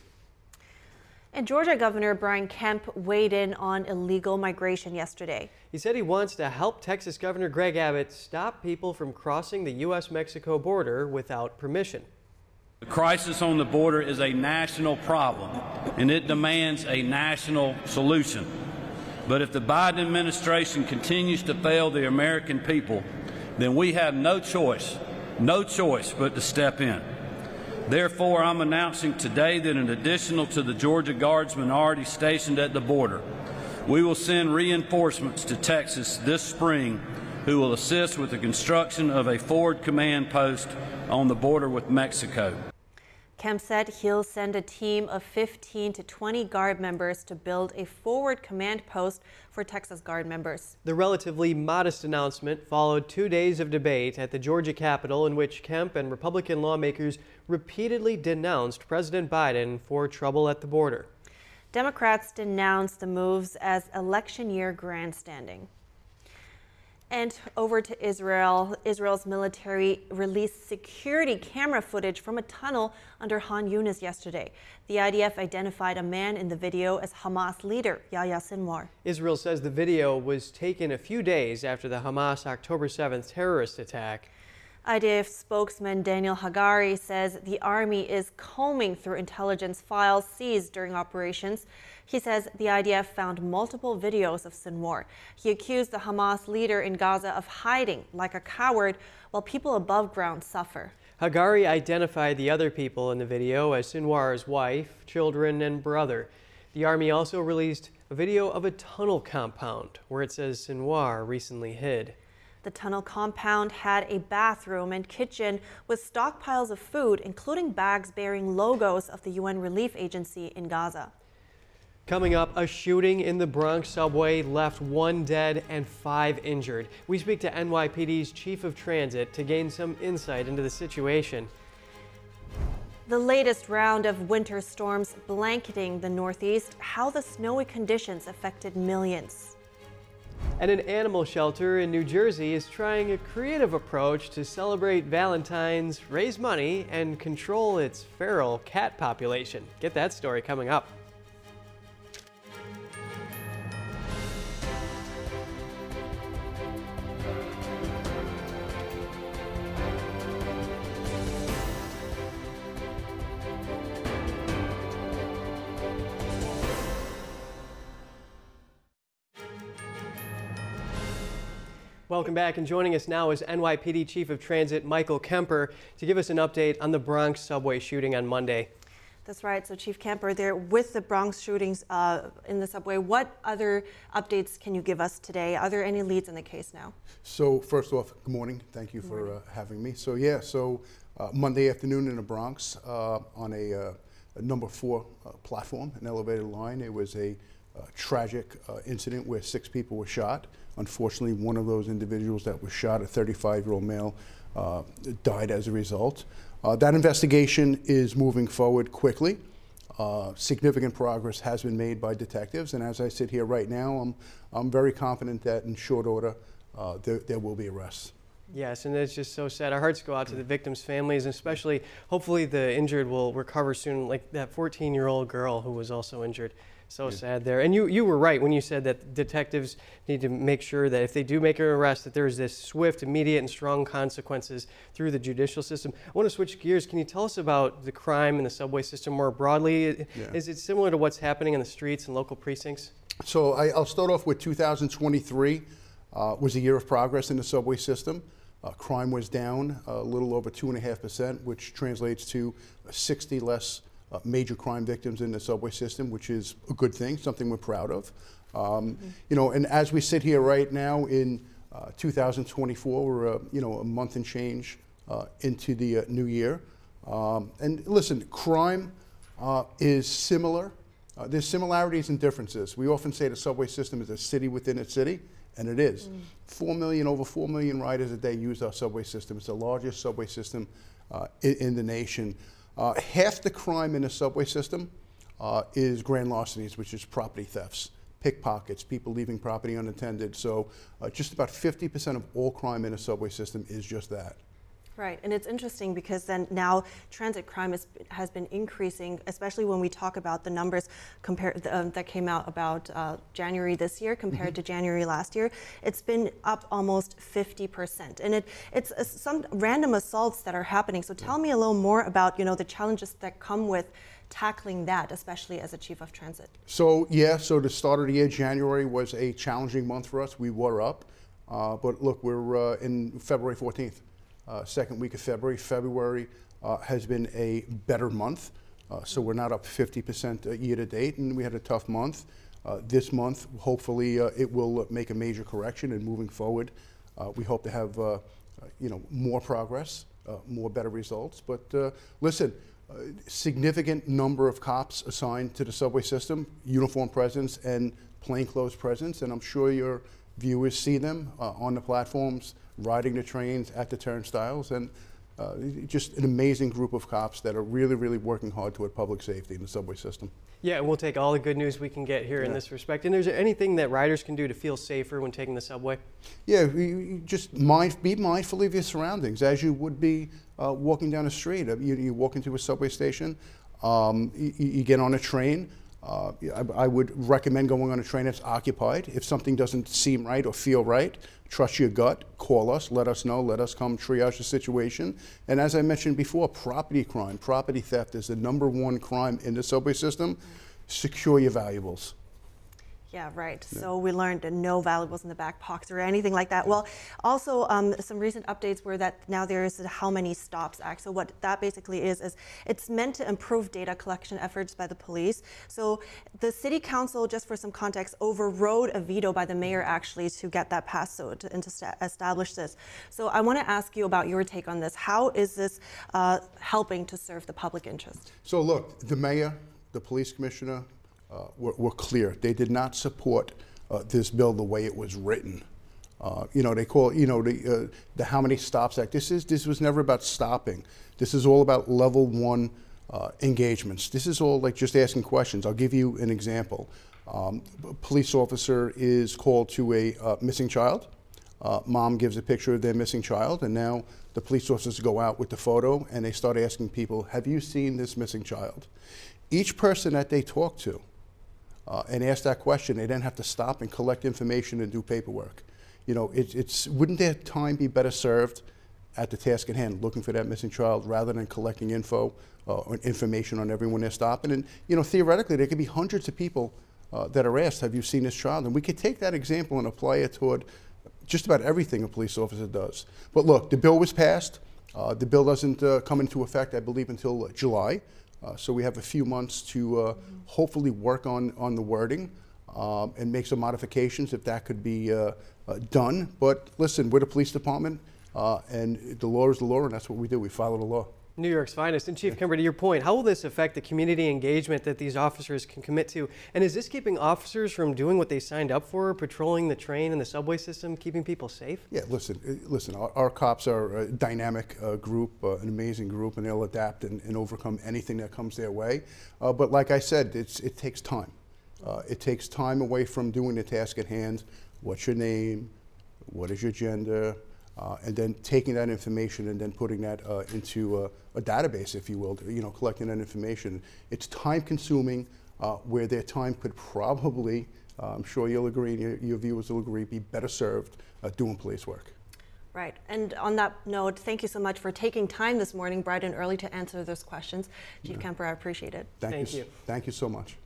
And Georgia Governor Brian Kemp weighed in on illegal migration yesterday. He said he wants to help Texas Governor Greg Abbott stop people from crossing the U.S. Mexico border without permission. The crisis on the border is a national problem, and it demands a national solution. But if the Biden administration continues to fail the American people, then we have no choice, no choice but to step in. Therefore, I'm announcing today that in addition to the Georgia Guardsmen already stationed at the border, we will send reinforcements to Texas this spring who will assist with the construction of a forward command post on the border with Mexico. Kemp said he'll send a team of 15 to 20 Guard members to build a forward command post for Texas Guard members. The relatively modest announcement followed two days of debate at the Georgia Capitol in which Kemp and Republican lawmakers repeatedly denounced President Biden for trouble at the border. Democrats denounced the moves as election year grandstanding. And over to Israel. Israel's military released security camera footage from a tunnel under Khan Yunis yesterday. The IDF identified a man in the video as Hamas leader Yahya Sinwar. Israel says the video was taken a few days after the Hamas October 7th terrorist attack. IDF spokesman Daniel Hagari says the army is combing through intelligence files seized during operations. He says the IDF found multiple videos of Sinwar. He accused the Hamas leader in Gaza of hiding like a coward while people above ground suffer. Hagari identified the other people in the video as Sinwar's wife, children, and brother. The Army also released a video of a tunnel compound where it says Sinwar recently hid. The tunnel compound had a bathroom and kitchen with stockpiles of food, including bags bearing logos of the UN Relief Agency in Gaza. Coming up, a shooting in the Bronx subway left one dead and five injured. We speak to NYPD's Chief of Transit to gain some insight into the situation. The latest round of winter storms blanketing the Northeast, how the snowy conditions affected millions. And an animal shelter in New Jersey is trying a creative approach to celebrate Valentine's, raise money, and control its feral cat population. Get that story coming up. Welcome back, and joining us now is NYPD Chief of Transit Michael Kemper to give us an update on the Bronx subway shooting on Monday. That's right. So, Chief Kemper, there with the Bronx shootings uh, in the subway, what other updates can you give us today? Are there any leads in the case now? So, first off, good morning. Thank you for uh, having me. So, yeah, so uh, Monday afternoon in the Bronx uh, on a, uh, a, number four uh, platform, an elevated line, it was a tragic incident where six people were shot. Unfortunately, one of those individuals that was shot, a 35-year-old male, uh, died as a result. Uh, that investigation is moving forward quickly. Uh, significant progress has been made by detectives, and as I sit here right now, I'm, I'm very confident that in short order uh, there, there will be arrests. Yes, and it's just so sad. Our hearts go out to the victims' families, especially, hopefully, the injured will recover soon, like that 14 year old girl who was also injured. So yeah. sad there. And you, you were right when you said that detectives need to make sure that if they do make an arrest, that there's this swift, immediate, and strong consequences through the judicial system. I want to switch gears. Can you tell us about the crime in the subway system more broadly? Yeah. Is it similar to what's happening in the streets and local precincts? So I, will start off with 2023 uh, was a year of progress in the subway system. Uh, crime was down a little over 2.5%, which translates to 60 less uh, major crime victims in the subway system, which is a good thing, something we're proud of. Um, mm-hmm. You know, and as we sit here right now in uh, 2024, we're uh, you know a month and change uh, into the uh, new year. Um, and listen, crime is similar. there's similarities and differences. We often say the subway system is a city within a city, and it is. Mm. Four million, over four million riders a day use our subway system. It's the largest subway system in, in, the nation. Half the crime in the subway system is grand larcenies, which is property thefts pickpockets, people leaving property unattended. So uh, just about 50% of all crime in a subway system is just that. Right, and it's interesting because then now transit crime is, has been increasing, especially when we talk about the numbers compared um, that came out about uh, January this year compared mm-hmm. to January last year. It's been up almost 50%, and it it's uh, some random assaults that are happening. So tell me a little more about you know the challenges that come with tackling that, especially as a chief of transit? So yeah, so the start of the year, January was a challenging month for us. We were up, uh, but look, we're uh, in February 14th, uh, Uh, second week of February. February uh, has been a better month, uh, so we're not up 50% uh, year to date, and we had a tough month. Uh, this month, hopefully, uh, it will make a major correction, and moving forward, we hope to have you know more progress, more better results. But listen significant number of cops assigned to the subway system, uniform presence and plainclothes presence, and I'm sure your viewers see them uh, on the platforms, riding the trains at the turnstiles, and uh, just an amazing group of cops that are really, really working hard toward public safety in the subway system. Yeah, and we'll take all the good news we can get here yeah. in this respect. And is there anything that riders can do to feel safer when taking the subway? Yeah, just mind, be mindful of your surroundings as you would be uh, walking down a street. Uh, you, you, walk into a subway station, um, you, you, get on a train. Uh, I, I, would recommend going on a train that's occupied. If something doesn't seem right or feel right, trust your gut, call us, let us know, let us come triage the situation. And as I mentioned before, property crime, property theft is the number one crime in the subway system. Secure your valuables. Yeah, right. Yeah. So we learned no valuables in the back pockets or anything like that. Well, also um, some recent updates were that now there is a How Many Stops Act. So what that basically is is it's meant to improve data collection efforts by the police. So the city council, just for some context, overrode a veto by the mayor actually to get that passed so to, and to establish this. So I want to ask you about your take on this. How is this uh, helping to serve the public interest? So look, the mayor, the police commissioner, uh, were, were, clear. They did not support uh, this bill the way it was written. Uh, you know, they call you know the uh, the How Many Stops Act. This is this was never about stopping. This is all about level one uh, engagements. This is all like just asking questions. I'll give you an example. Um, a police officer is called to a uh, missing child. mom gives a picture of their missing child, and now the police officers go out with the photo and they start asking people, "Have you seen this missing child?" Each person that they talk to uh, and ask that question, they then have to stop and collect information and do paperwork. You know, it, it's wouldn't their time be better served at the task at hand, looking for that missing child, rather than collecting info uh, or information on everyone they're stopping? And you know, theoretically, there could be hundreds of people uh, that are asked, "Have you seen this child?" And we could take that example and apply it toward just about everything a police officer does. But look, the bill was passed. Uh, the bill doesn't uh, come into effect, I believe, until July. Uh, so we have a few months to uh, hopefully work on, on the wording um, and make some modifications if that could be uh, uh done. But listen, we're the police department, uh, and the law is the law, and that's what we do. We follow the law. New York's finest. And Chief Kemper, to your point, how will this affect the community engagement that these officers can commit to? And is this keeping officers from doing what they signed up for, patrolling the train and the subway system, keeping people safe? Yeah, listen, uh, listen. Our, our cops are a dynamic uh, group, uh, an amazing group, and they'll adapt and, and overcome anything that comes their way. Uh, but like I said, it takes time. Uh, it takes time away from doing the task at hand. What's your name? What is your gender? Uh, and then taking that information and then putting that uh, into a, a, database, if you will, to, you know, collecting that information. It's time consuming uh, where their time could probably, uh, I'm sure you'll agree and your, your, viewers will agree, be better served uh, doing police work. Right. And on that note, thank you so much for taking time this morning, bright and early, to answer those questions. Chief yeah. Kemper, I appreciate it. Thank, thank you. you. Thank you so much.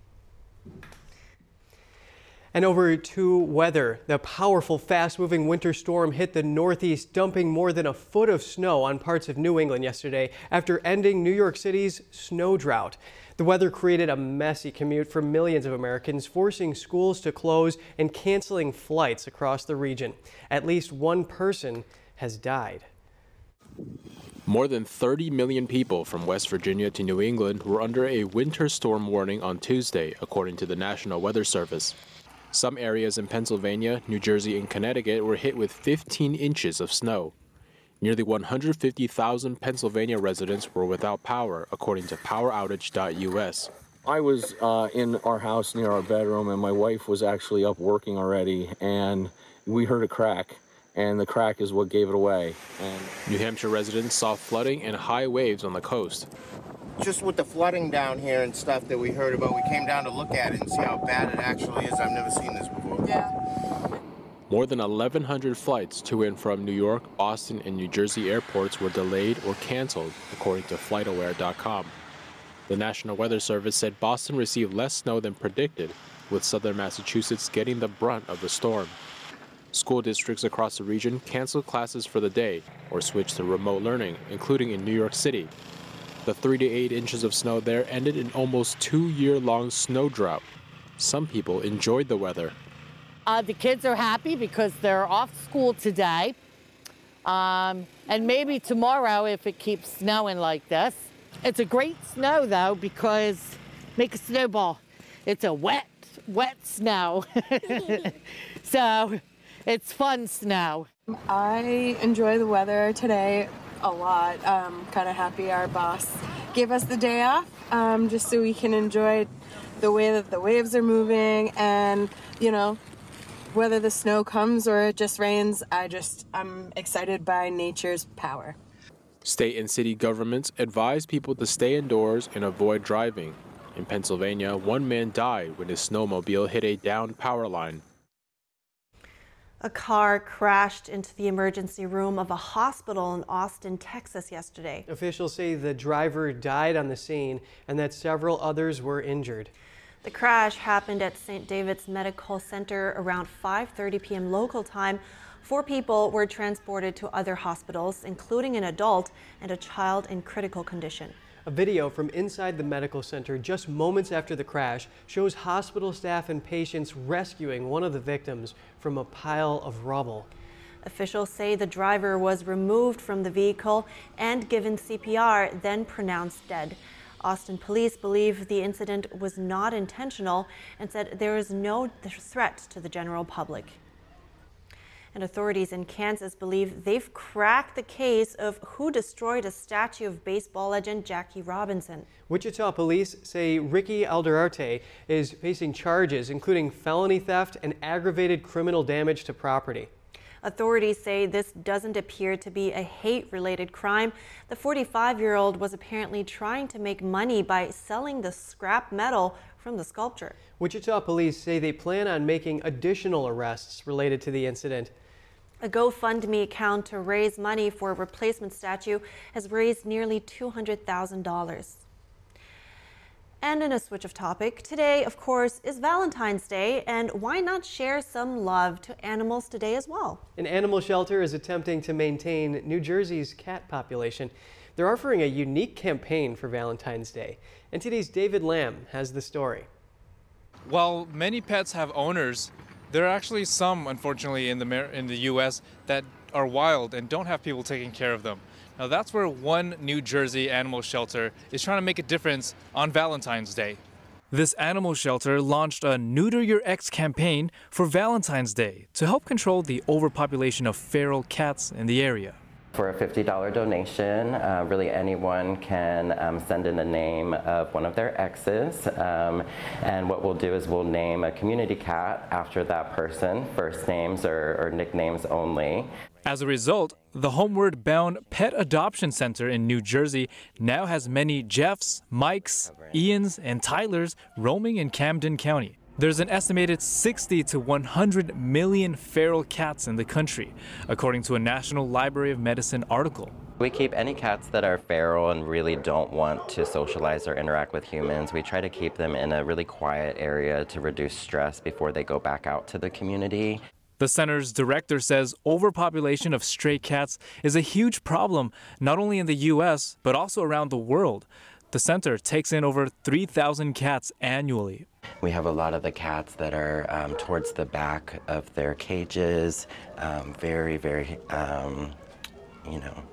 And over to weather. The powerful, fast moving winter storm hit the Northeast, dumping more than a foot of snow on parts of New England yesterday after ending New York City's snow drought. The weather created a messy commute for millions of Americans, forcing schools to close and canceling flights across the region. At least one person has died. More than 30 million people from West Virginia to New England were under a winter storm warning on Tuesday, according to the National Weather Service. Some areas in Pennsylvania, New Jersey, and Connecticut were hit with 15 inches of snow. Nearly 150,000 Pennsylvania residents were without power, according to PowerOutage.us. I was uh, in our house near our bedroom, and my wife was actually up working already, and we heard a crack, and the crack is what gave it away. And New Hampshire residents saw flooding and high waves on the coast. Just with the flooding down here and stuff that we heard about, we came down to look at it and see how bad it actually is. I've never seen this before. Yeah. More than 1,100 flights to and from New York, Boston, and New Jersey airports were delayed or canceled, according to FlightAware.com. The National Weather Service said Boston received less snow than predicted, with southern Massachusetts getting the brunt of the storm. School districts across the region canceled classes for the day or switched to remote learning, including in New York City. The 3 to 8 inches of snow there ended an almost two year long snow drought. Some people enjoyed the weather. Uh, the kids are happy because they're off school today. Um, and maybe tomorrow if it keeps snowing like this. It's a great snow though because make a snowball. It's a wet, wet snow. so it's fun snow. I enjoy the weather today a lot. Um, kind of happy our boss gave us the day off um, just so we can enjoy the way that the waves are moving and, you know, whether the snow comes or it just rains, I just, I'm excited by nature's power. State and city governments advise people to stay indoors and avoid driving. In Pennsylvania, one man died when his snowmobile hit a downed power line. A car crashed into the emergency room of a hospital in Austin, Texas yesterday. Officials say the driver died on the scene and that several others were injured. The crash happened at St. David's Medical Center around 5:30 p.m. local time. Four people were transported to other hospitals, including an adult and a child in critical condition. A video from inside the medical center just moments after the crash shows hospital staff and patients rescuing one of the victims from a pile of rubble. Officials say the driver was removed from the vehicle and given CPR, then pronounced dead. Austin police believe the incident was not intentional and said there is no threat to the general public. And authorities in Kansas believe they've cracked the case of who destroyed a statue of baseball legend Jackie Robinson. Wichita police say Ricky Alderete is facing charges including felony theft and aggravated criminal damage to property. Authorities say this doesn't appear to be a hate related crime. The 45 year old was apparently trying to make money by selling the scrap metal from the sculpture. Wichita police say they plan on making additional arrests related to the incident. A GoFundMe account to raise money for a replacement statue has raised nearly $200,000. And in a switch of topic, today, of course, is Valentine's Day, and why not share some love to animals today as well? An animal shelter is attempting to maintain New Jersey's cat population. They're offering a unique campaign for Valentine's Day. And today's David Lam has the story. While many pets have owners, there are actually some, unfortunately, in the, in the U.S. that are wild and don't have people taking care of them. Now that's where one New Jersey animal shelter is trying to make a difference on Valentine's Day. This animal shelter launched a Neuter Your Ex campaign for Valentine's Day to help control the overpopulation of feral cats in the area. For a $50 donation, uh, really anyone can um, send in the name of one of their exes. Um, and what we'll do is we'll name a community cat after that person, first names or, or nicknames only. As a result, the Homeward Bound Pet Adoption Center in New Jersey now has many Jeffs, Mikes, Ians, and Tylers roaming in Camden County. There's an estimated 60 to 100 million feral cats in the country, according to a National Library of Medicine article. We keep any cats that are feral and really don't want to socialize or interact with humans. We try to keep them in a really quiet area to reduce stress before they go back out to the community. The center's director says overpopulation of stray cats is a huge problem, not only in the U.S., but also around the world. The center takes in over 3,000 cats annually. We have a lot of the cats that are um, towards the back of their cages, um, very, very, um, you know,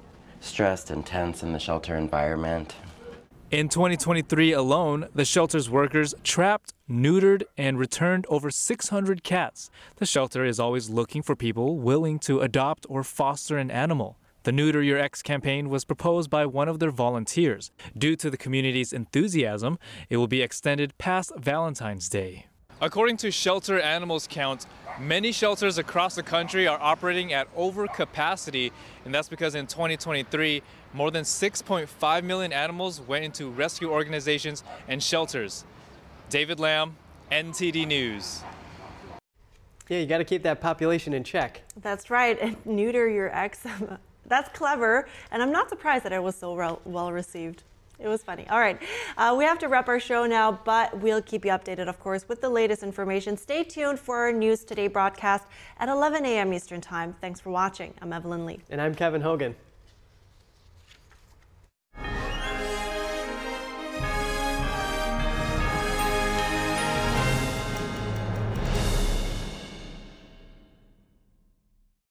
stressed and tense in the shelter environment. In 2023 alone, the shelter's workers trapped, neutered, and returned over 600 cats. The shelter is always looking for people willing to adopt or foster an animal. The Neuter Your Ex campaign was proposed by one of their volunteers. Due to the community's enthusiasm, it will be extended past Valentine's Day. According to Shelter Animals Count, many shelters across the country are operating at overcapacity, and that's because in 2023, more than 6.5 million animals went into rescue organizations and shelters. David Lam, NTD News. Yeah, you got to keep that population in check. That's right. And neuter your ex. That's clever. And I'm not surprised that it was so well received. It was funny. All right. Uh, we have to wrap our show now, but we'll keep you updated, of course, with the latest information. Stay tuned for our News Today broadcast at 11 a.m. Eastern Time. Thanks for watching. I'm Evelyn Lee. And I'm Kevin Hogan.